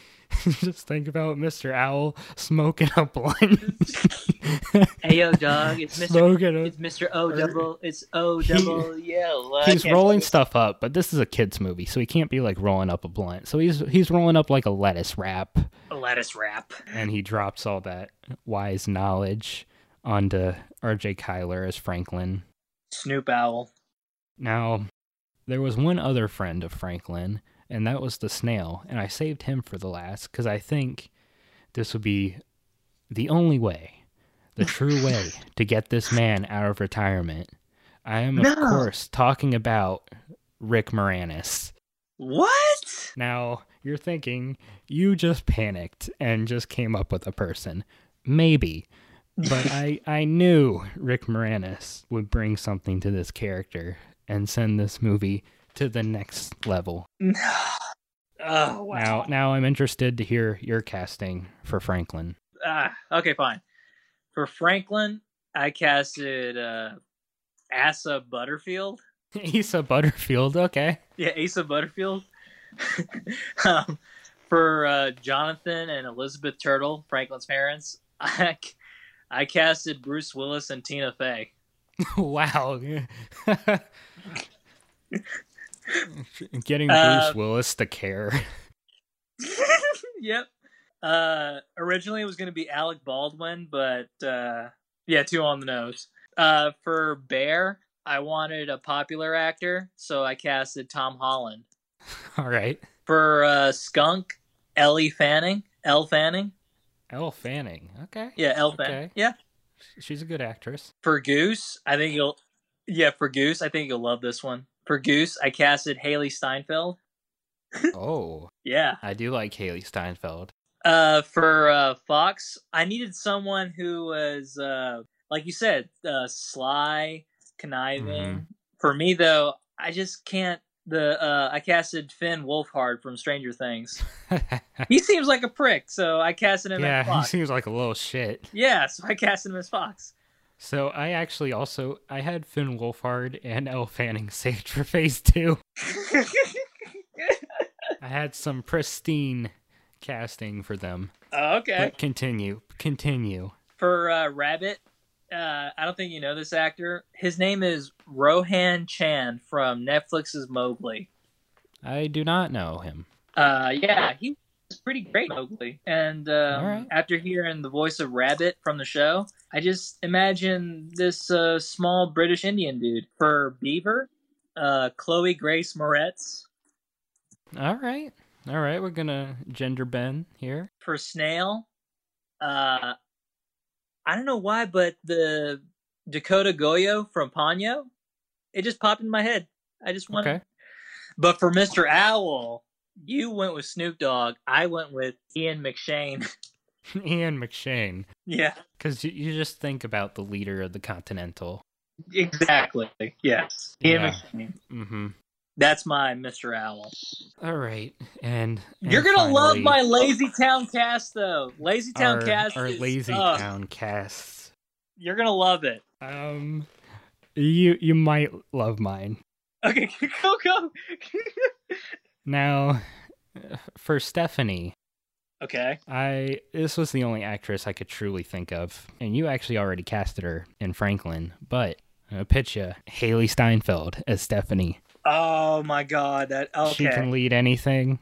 S1: Just think about Mr. Owl smoking a blunt.
S2: Hey yo, dog. It's Mr.
S1: Smoking
S2: It's Mr. O er, double. It's O double. I
S1: he's rolling stuff up, but this is a kids movie, so he can't be like rolling up a blunt. So he's he's rolling up like a lettuce wrap.
S2: A lettuce wrap.
S1: and he drops all that wise knowledge onto R.J. Cyler as Franklin.
S2: Snoop Owl.
S1: Now, there was one other friend of Franklin, and that was the snail, and I saved him for the last because I think this would be the only way, the true way to get this man out of retirement. I am, of course, talking about Rick Moranis.
S2: What?
S1: Now, you're thinking you just panicked and just came up with a person. Maybe. But I, I knew Rick Moranis would bring something to this character and send this movie to the next level.
S2: oh wow.
S1: Now now I'm interested to hear your casting for Franklin.
S2: Ah, okay, fine. For Franklin, I casted uh, Asa Butterfield.
S1: Asa Butterfield, okay.
S2: Yeah, Asa Butterfield. um, for uh, Jonathan and Elizabeth Turtle, Franklin's parents, I, I casted Bruce Willis and Tina Fey.
S1: wow. Getting
S2: Uh,
S1: Bruce Willis to care.
S2: yep. Uh, originally it was going to be Alec Baldwin, but uh, yeah, two on the nose. Uh, for Bear, I wanted a popular actor, so I casted Tom Holland.
S1: All right.
S2: For uh, Skunk, Ellie Fanning. Elle Fanning.
S1: Elle Fanning. Okay.
S2: Yeah, Elle Fanning.
S1: Okay.
S2: Yeah.
S1: She's a good actress.
S2: For Goose, I think you'll. Yeah, for Goose, I think you'll love this one. For Goose, I casted Hailee Steinfeld.
S1: Oh,
S2: Yeah.
S1: I do like Hailee Steinfeld.
S2: Uh, for uh, Fox, I needed someone who was, uh, like you said, uh, sly, conniving.
S1: Mhm.
S2: For me, though, I just can't. The uh, I casted Finn Wolfhard from Stranger Things. He seems like a prick, so I casted him
S1: yeah,
S2: as
S1: he seems like a little shit.
S2: Yeah, so I casted him as Fox.
S1: So I actually also I had Finn Wolfhard and Elle Fanning saved for phase two. I had some pristine casting for them.
S2: okay.
S1: But continue, continue.
S2: For uh, Rabbit, uh, I don't think you know this actor. His name is Rohan Chand from Netflix's Mowgli.
S1: I do not know him.
S2: Uh, yeah, he was pretty great, Mowgli. And um,
S1: right.
S2: after hearing the voice of Rabbit from the show, I just imagine this uh, small British Indian dude. For Beaver, uh, Chloe Grace Moretz.
S1: All right, all right. We're gonna gender bend here.
S2: For Snail, uh, I don't know why, but the Dakota Goyo from Ponyo. It just popped in my head. I just went.
S1: Okay.
S2: But for Mr. Owl, you went with Snoop Dogg. I went with Ian McShane.
S1: Ian McShane.
S2: yeah,
S1: Because you, you just think about the leader of the Continental.
S2: exactly. Yes, Ian
S1: Yeah.
S2: McShane.
S1: Mm-hmm.
S2: That's my Mr. Owl.
S1: All right, and, and
S2: You're gonna love my Lazy Town cast, though. Lazy Town
S1: our,
S2: cast.
S1: our
S2: is-
S1: lazy
S2: ugh,
S1: town casts.
S2: You're gonna love it.
S1: Um, you you might love mine.
S2: Okay, go go.
S1: Now, for Stephanie,
S2: okay.
S1: I this was the only actress I could truly think of, and you actually already casted her in Franklin. But I'm pitch you Hailee Steinfeld as Stephanie.
S2: Oh my god, that
S1: She can lead anything,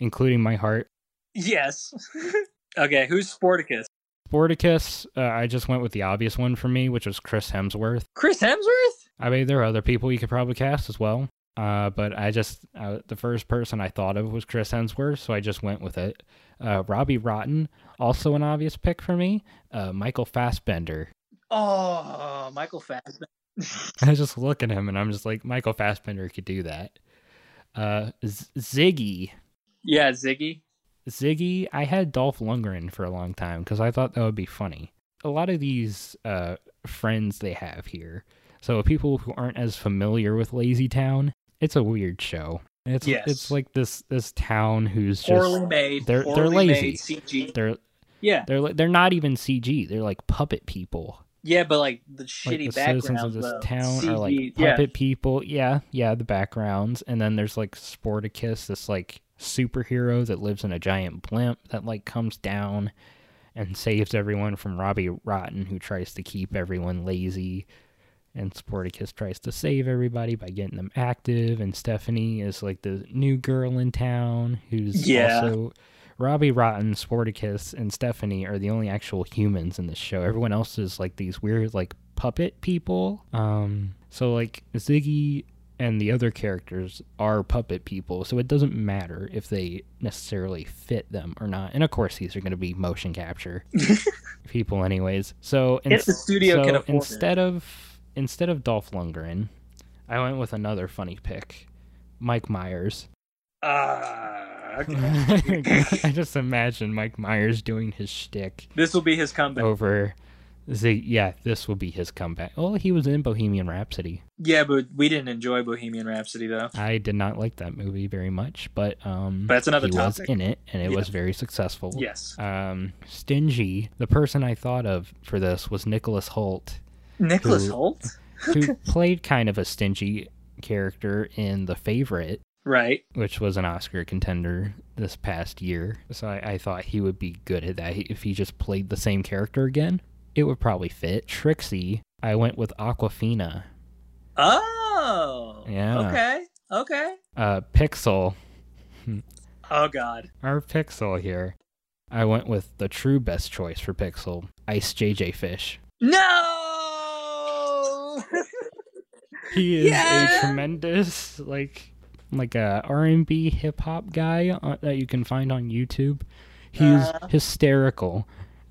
S1: including my heart.
S2: Yes. okay, who's Sportacus?
S1: Sportacus, uh, I just went with the obvious one for me, which was Chris Hemsworth.
S2: Chris Hemsworth?
S1: I mean, there are other people you could probably cast as well. Uh, but I just uh, the first person I thought of was Chris Hemsworth, so I just went with it. Uh, Robbie Rotten, also an obvious pick for me. Uh, Michael Fassbender.
S2: Oh, Michael Fassbender.
S1: I just look at him and I'm just like, Michael Fassbender could do that. Uh, Z- Ziggy,
S2: yeah, Ziggy.
S1: Ziggy. I had Dolph Lundgren for a long time because I thought that would be funny. A lot of these uh, friends they have here. So people who aren't as familiar with Lazy Town, it's a weird show. It's
S2: Yes.
S1: it's like this this town who's just
S2: Poorly made.
S1: they're- they're lazy.
S2: CG.
S1: they're
S2: Yeah,
S1: they're they're not even CG. They're like puppet people.
S2: yeah, but like the
S1: Like
S2: shitty
S1: the citizens
S2: backgrounds
S1: of this
S2: though.
S1: town are like puppet
S2: yeah.
S1: people. Yeah, yeah, the backgrounds, and then there's like Sportacus, this like superhero that lives in a giant blimp that like comes down and saves everyone from Robbie Rotten, who tries to keep everyone lazy. And Sportacus tries to save everybody by getting them active. And Stephanie is like the new girl in town who's
S2: Yeah.
S1: also Robbie Rotten, Sportacus, and Stephanie are the only actual humans in this show. Everyone else is like these weird like puppet people. Um so like Ziggy and the other characters are puppet people, so it doesn't matter if they necessarily fit them or not. And of course these are going to be motion capture people anyways. So
S2: If the studio
S1: so
S2: can afford it.
S1: instead of instead of Dolph Lundgren, I went with another funny pick, Mike Myers.
S2: Ah, okay.
S1: I just imagine Mike Myers doing his shtick
S2: this will be his comeback.
S1: over. The, yeah, this will be his comeback. Well, he was in Bohemian Rhapsody.
S2: Yeah, but we didn't enjoy Bohemian Rhapsody though.
S1: I did not like that movie very much, but um,
S2: But that's another
S1: he
S2: topic.
S1: was in it, and it
S2: Yeah.
S1: was very successful.
S2: Yes,
S1: Um, Stingy. The person I thought of for this was Nicholas Hoult,
S2: Nicholas
S1: Who-
S2: Hoult.
S1: who played kind of a stingy character in The Favorite,
S2: Right.
S1: which was an Oscar contender this past year. So I, I thought he would be good at that. If he just played the same character again, it would probably fit. Trixie, I went with Awkwafina.
S2: Oh.
S1: Yeah.
S2: Okay. Okay.
S1: Uh, Pixel,
S2: Oh God.
S1: our Pixel here. I went with the true best choice for Pixel, Ice JJ Fish.
S2: No.
S1: He is
S2: Yeah.
S1: a tremendous like like a R&B hip hop guy on, that you can find on YouTube. He's
S2: Uh.
S1: hysterical.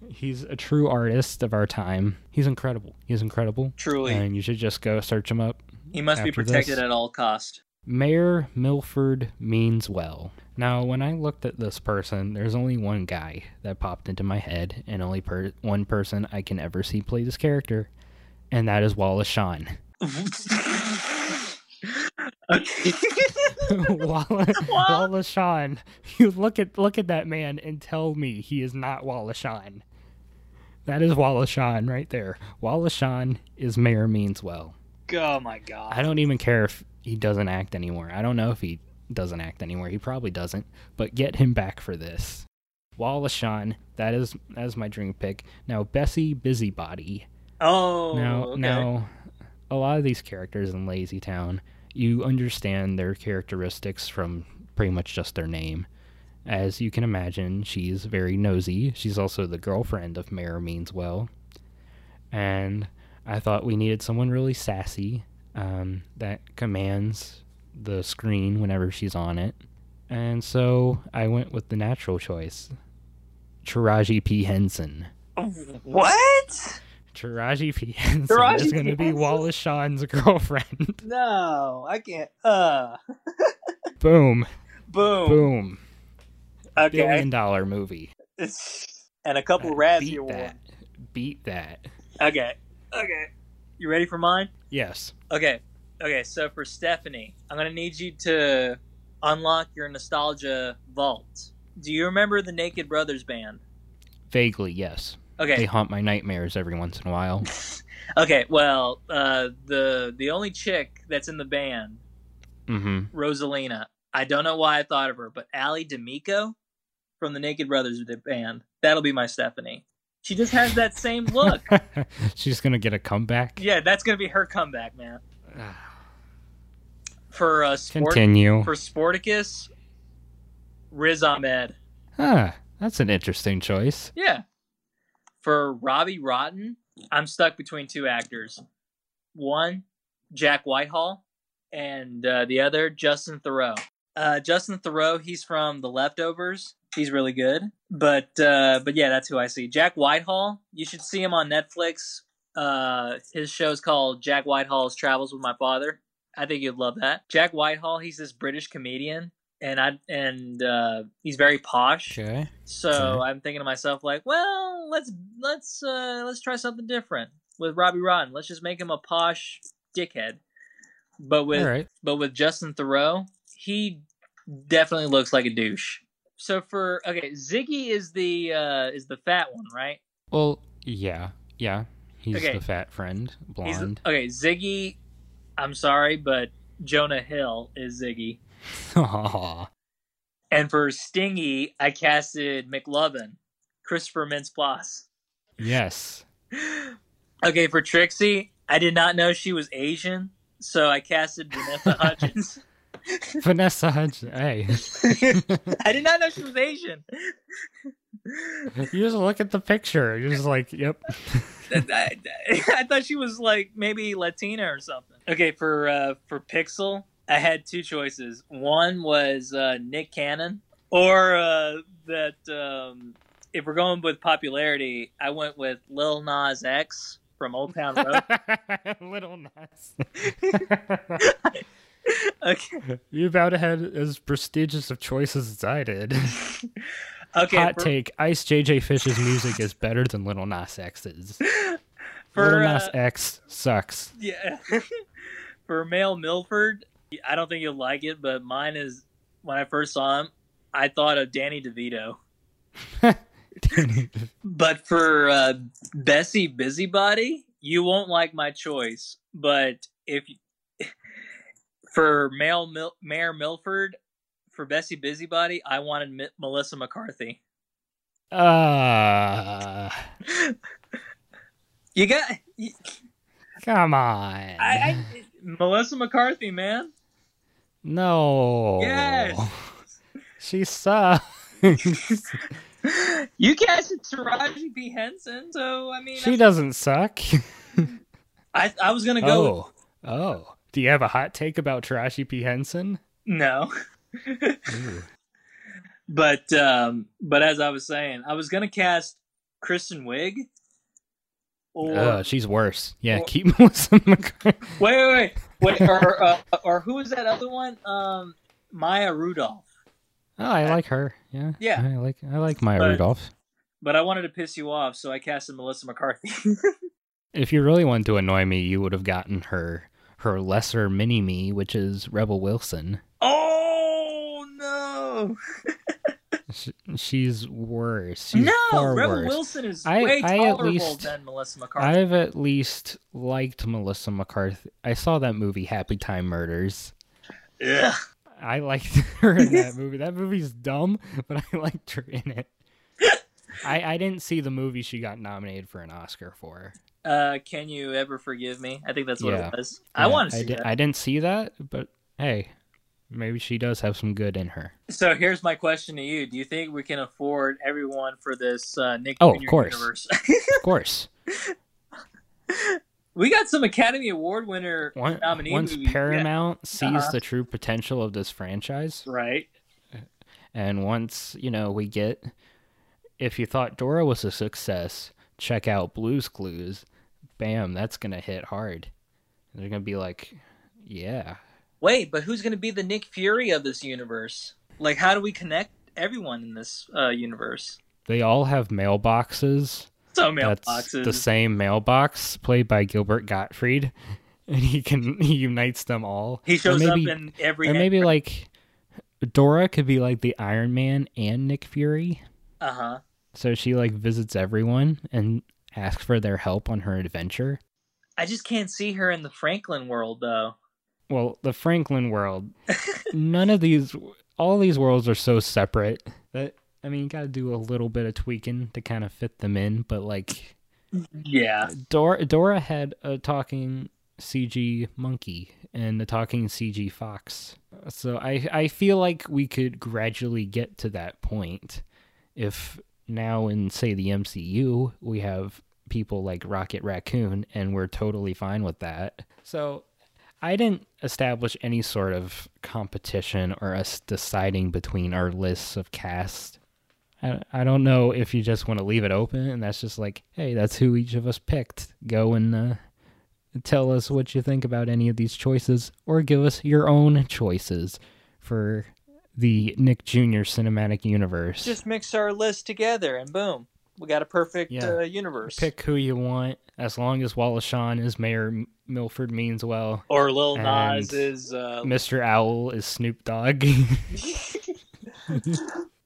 S1: He's a true artist of our time. He's incredible. He's incredible.
S2: Truly,
S1: And you should just go search him up.
S2: he must be protected
S1: this-
S2: at all cost.
S1: Mayor Milford means well. Now, when I looked at this person, there's only one guy that popped into my head, and only per- one person I can ever see play this character, and that is Wallace Shawn. Wallace, Wallace Shawn. You look at look at that man and tell me he is not Wallace Shawn. That is Wallace Shawn right there. Wallace Shawn is Mayor Means Well.
S2: oh my God.
S1: I don't even care if he doesn't act anymore. I don't know if he doesn't act anymore. He probably doesn't. But get him back for this. Wallace Shawn, that is that is my dream pick. Now Bessie Busybody.
S2: Oh.
S1: now
S2: okay.
S1: now a lot of these characters in Lazy Town, you understand their characteristics from pretty much just their name. As you can imagine, she's very nosy. She's also the girlfriend of Mayor Meanswell. And I thought we needed someone really sassy um, that commands the screen whenever she's on it. And so I went with the natural choice Taraji P. Henson.
S2: What?
S1: Taraji P Henson
S2: Taraji
S1: is going to be Wallace Shawn's girlfriend.
S2: No, I can't. Uh,
S1: Boom,
S2: boom.
S1: boom.
S2: Okay.
S1: Billion dollar movie.
S2: and a couple
S1: Uh,
S2: Razzie
S1: Beat
S2: awards.
S1: that. Beat that.
S2: Okay. Okay. You ready for mine?
S1: Yes.
S2: Okay. Okay. So for Stephanie, I'm gonna need you to unlock your nostalgia vault. Do you remember the Naked Brothers band?
S1: Vaguely, yes. They haunt my nightmares every once in a while.
S2: Okay. Well, uh, the the only chick that's in the band,
S1: Mm-hmm.
S2: Rosalina. I don't know why I thought of her, but Allie DiMeco from the Naked Brothers band. That'll be my Stephanie. She just has that same look.
S1: She's gonna get a comeback.
S2: yeah, that's gonna be her comeback, man. For uh, sport,
S1: Continue.
S2: for Sportacus, Riz Ahmed.
S1: Huh. That's an interesting choice.
S2: Yeah. For Robbie Rotten, I'm stuck between two actors. One, Jack Whitehall, and uh, the other, Justin Theroux. Uh, Justin Theroux, he's from The Leftovers. He's really good. But uh, but yeah, that's who I see. Jack Whitehall, you should see him on Netflix. Uh, his is called Jack Whitehall's Travels with My Father. I think you'd love that. Jack Whitehall, he's this British comedian, and I and uh, he's very posh.
S1: Okay.
S2: So
S1: Okay.
S2: I'm thinking to myself, like, well, let's let's uh, let's try something different with Robbie Rotten. Let's just make him a posh dickhead. But with
S1: right.
S2: but with Justin Theroux, he definitely looks like a douche. So for okay, Ziggy is the uh, is the fat one, right?
S1: Well, yeah, yeah. He's
S2: Okay.
S1: the fat friend,
S2: He's
S1: blonde.
S2: okay, Ziggy. I'm sorry, but Jonah Hill is Ziggy. And for Stingy, I casted McLovin, Christopher Mintz-Plasse.
S1: yes.
S2: Okay, for Trixie, I did not know she was Asian, so I casted Vanessa Hudgens.
S1: Vanessa Hudgens. Hey,
S2: I did not know she was Asian.
S1: you just look at the picture. You're just like, yep.
S2: I, I thought she was like maybe Latina or something. Okay, for uh, for Pixel, I had two choices. One was uh, Nick Cannon, or uh, that um, if we're going with popularity, I went with Lil Nas X from Old Town Road.
S1: Little Nas.
S2: okay,
S1: you about had as prestigious of choices as I did.
S2: okay.
S1: Hot
S2: for,
S1: take: Ice JJ Fish's music is better than Little Nas X's.
S2: for
S1: Little
S2: uh,
S1: Nas X sucks.
S2: Yeah. For Male Milford, I don't think you'll like it, but mine is when I first saw him, I thought of Danny DeVito. But for uh, Bessie Busybody, you won't like my choice. But if for Male Mil- Mayor Milford, for Bessie Busybody, I wanted Mi- Melissa McCarthy.
S1: uh,
S2: You got you-
S1: come on.
S2: I, I Melissa McCarthy, man.
S1: No.
S2: Yes.
S1: She sucks.
S2: You casted Taraji P Henson, so I mean,
S1: she doesn't suck.
S2: I I was gonna go.
S1: oh. Oh. Do you have a hot take about Taraji P. Henson?
S2: No, but um, but as I was saying, I was gonna cast Kristen Wiig. Or
S1: Ugh, she's worse. Yeah,
S2: or-
S1: keep Melissa McCarthy.
S2: wait, wait, wait, wait, or uh, or who was that other one? Um, Maya Rudolph.
S1: Oh, I like her. Yeah.
S2: Yeah.
S1: I like I like Maya
S2: But-
S1: Rudolph.
S2: But I wanted to piss you off, so I casted Melissa McCarthy.
S1: If you really wanted to annoy me, you would have gotten her her lesser mini me, which is Rebel Wilson.
S2: oh no!
S1: Sh- she's worse. She's
S2: no,
S1: far
S2: Rebel
S1: worse.
S2: Wilson is
S1: I-
S2: way
S1: I at
S2: tolerable
S1: least-
S2: than Melissa McCarthy.
S1: I've at least liked Melissa McCarthy. I saw that movie Happy Time Murders.
S2: Yeah.
S1: I liked her in that movie. That movie's dumb, but I liked her in it. I, I didn't see the movie she got nominated for an Oscar for.
S2: Uh, can you ever forgive me? I think that's what
S1: Yeah.
S2: it was. I want to see
S1: di-
S2: that.
S1: I didn't see that, but hey, maybe she does have some good in her.
S2: So here's my question to you: Do you think we can afford everyone for this uh, Nick
S1: Oh, of
S2: Jr.
S1: course.
S2: universe?
S1: Of course.
S2: we got some Academy Award winner
S1: Once,
S2: nominee
S1: once
S2: movies.
S1: Paramount sees
S2: Uh-huh.
S1: the true potential of this franchise,
S2: right?
S1: and once you know we get, if you thought Dora was a success, check out Blue's Clues. bam, that's gonna hit hard. They're gonna be like, yeah.
S2: Wait, but who's going to be the Nick Fury of this universe? Like, how do we connect everyone in this uh, universe?
S1: They all have mailboxes.
S2: So mailboxes.
S1: the same mailbox played by Gilbert Gottfried, and he can he unites them all.
S2: He shows
S1: maybe-
S2: up in every.
S1: or maybe like Dora could be like the Iron Man and Nick Fury.
S2: Uh huh.
S1: So she like visits everyone and asks for their help on her adventure.
S2: I just can't see her in the Franklin world though.
S1: Well, the Franklin world, none of these, all these worlds are so separate that I mean, you got to do a little bit of tweaking to kind of fit them in. But like,
S2: Yeah.
S1: Dora, Dora had a talking CG monkey and a talking CG fox. So I, I feel like we could gradually get to that point if now in say the MCU we have people like Rocket Raccoon and we're totally fine with that. So I didn't establish any sort of competition or us deciding between our lists of cast. I, I don't know if you just want to leave it open and that's just like, hey, that's who each of us picked. Go and uh, tell us what you think about any of these choices or give us your own choices for the Nick Jr. cinematic universe.
S2: Just mix our list together and boom, we got a perfect
S1: Yeah.
S2: uh, universe.
S1: pick who you want as long as Wallace Shawn is Mayor Milford means well.
S2: Or Lil Nas is. Uh,
S1: Mr. Owl is Snoop Dogg.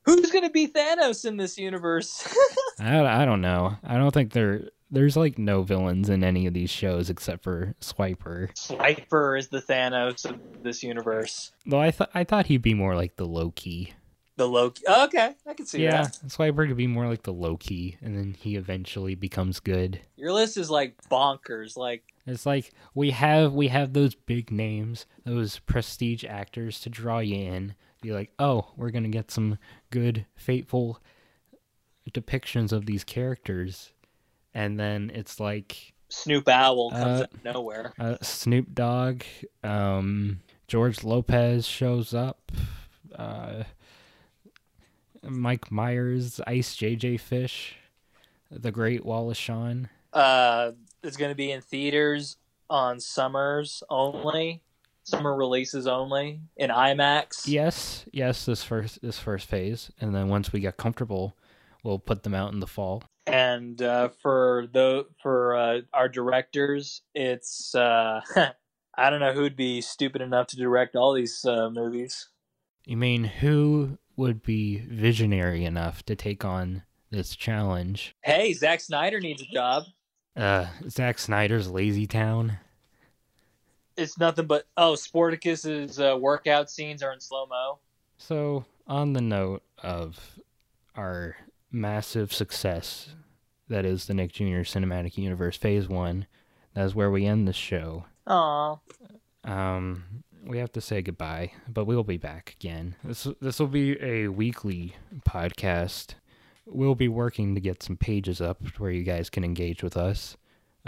S2: Who's gonna be Thanos in this universe?
S1: I, I don't know. I don't think there there's like no villains in any of these shows except for Swiper.
S2: Swiper is the Thanos of this universe.
S1: Though I thought I thought he'd be more like the Loki.
S2: The Loki. Okay, I can see
S1: yeah,
S2: that. yeah, that.
S1: Swiper could be more like the Loki, and then he eventually becomes good.
S2: Your list is like bonkers. Like,
S1: It's like we have we have those big names, those prestige actors to draw you in. Be like, oh, we're gonna get some good, fateful depictions of these characters, and then it's like
S2: Snoop Owl comes
S1: Uh,
S2: out of nowhere.
S1: uh, Snoop Dogg, um, George Lopez shows up, uh, Mike Myers, Ice JJ Fish, the Great Wallace Shawn.
S2: Uh, it's going to be in theaters on summers only, summer releases only in IMAX.
S1: Yes, yes, this first this first phase, and then once we get comfortable, we'll put them out in the fall.
S2: And uh, for the for uh, our directors, it's uh, I don't know who'd be stupid enough to direct all these uh, movies.
S1: You mean who would be visionary enough to take on this challenge?
S2: Hey, Zack Snyder needs a job.
S1: Uh, Zack Snyder's Lazy Town.
S2: It's nothing but oh, Sportacus's uh, workout scenes are in slow mo.
S1: So, on the note of our massive success, that is the Nick Jr. Cinematic Universe Phase One, that is where we end the show.
S2: Aw,
S1: Um, we have to say goodbye, but we'll be back again. This this will be a weekly podcast. We'll be working to get some pages up where you guys can engage with us.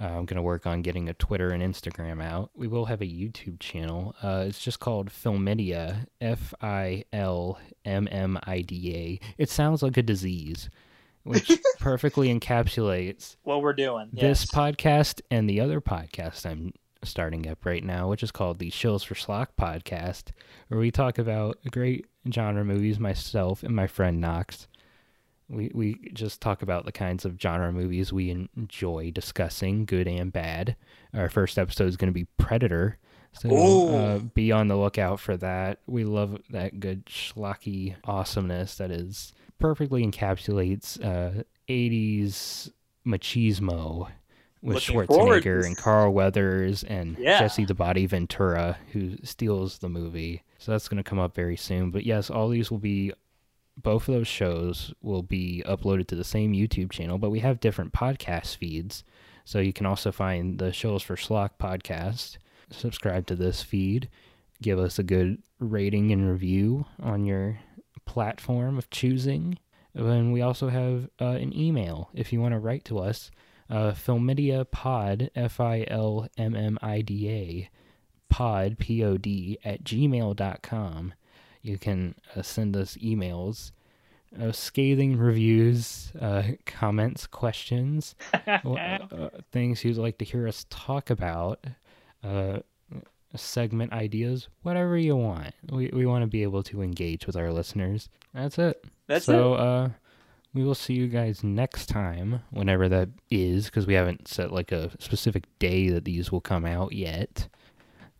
S1: Uh, I'm gonna work on getting a Twitter and Instagram out. We will have a YouTube channel. Uh, it's just called Filmidia. F I L M M I D A. It sounds like a disease, which perfectly encapsulates
S2: what we're doing.
S1: this
S2: yes.
S1: podcast and the other podcast I'm starting up right now, which is called the Shills for Schlock podcast, where we talk about great genre movies, myself and my friend Knox. We, we just talk about the kinds of genre movies we enjoy discussing, good and bad. Our first episode is going to be Predator. So uh, be on the lookout for that. We love that good schlocky awesomeness that is perfectly encapsulates uh, 80s machismo with Schwarzenegger and Carl Weathers and
S2: Yeah.
S1: Jesse the Body Ventura, who steals the movie. So that's going to come up very soon. But yes, all these will be, both of those shows will be uploaded to the same YouTube channel, but we have different podcast feeds. So you can also find the Shows for Schlock podcast. Subscribe to this feed. Give us a good rating and review on your platform of choosing. And we also have uh, an email if you want to write to us. Uh, Filmidia Pod, F I L M M I D A, pod, P O D, at gmail.com. You can uh, send us emails uh, scathing reviews, uh, comments, questions, uh, things you'd like to hear us talk about, uh, segment ideas, whatever you want. We, we want to be able to engage with our listeners. That's it.
S2: That's
S1: so, uh, we will see you guys next time, whenever that is, because we haven't set like a specific day that these will come out yet.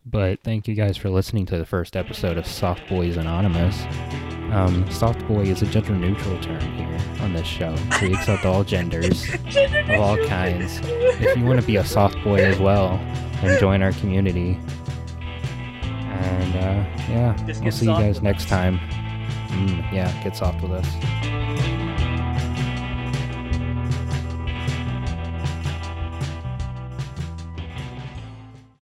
S1: But thank you guys for listening to the first episode of Soft Boys Anonymous. Um, soft boy is a gender neutral term here on this show. We accept all genders of all kinds. If you want to be a soft boy as well, then join our community. And uh, yeah,
S2: Just
S1: we'll see you guys next
S2: us.
S1: time. Mm, yeah, get soft with us.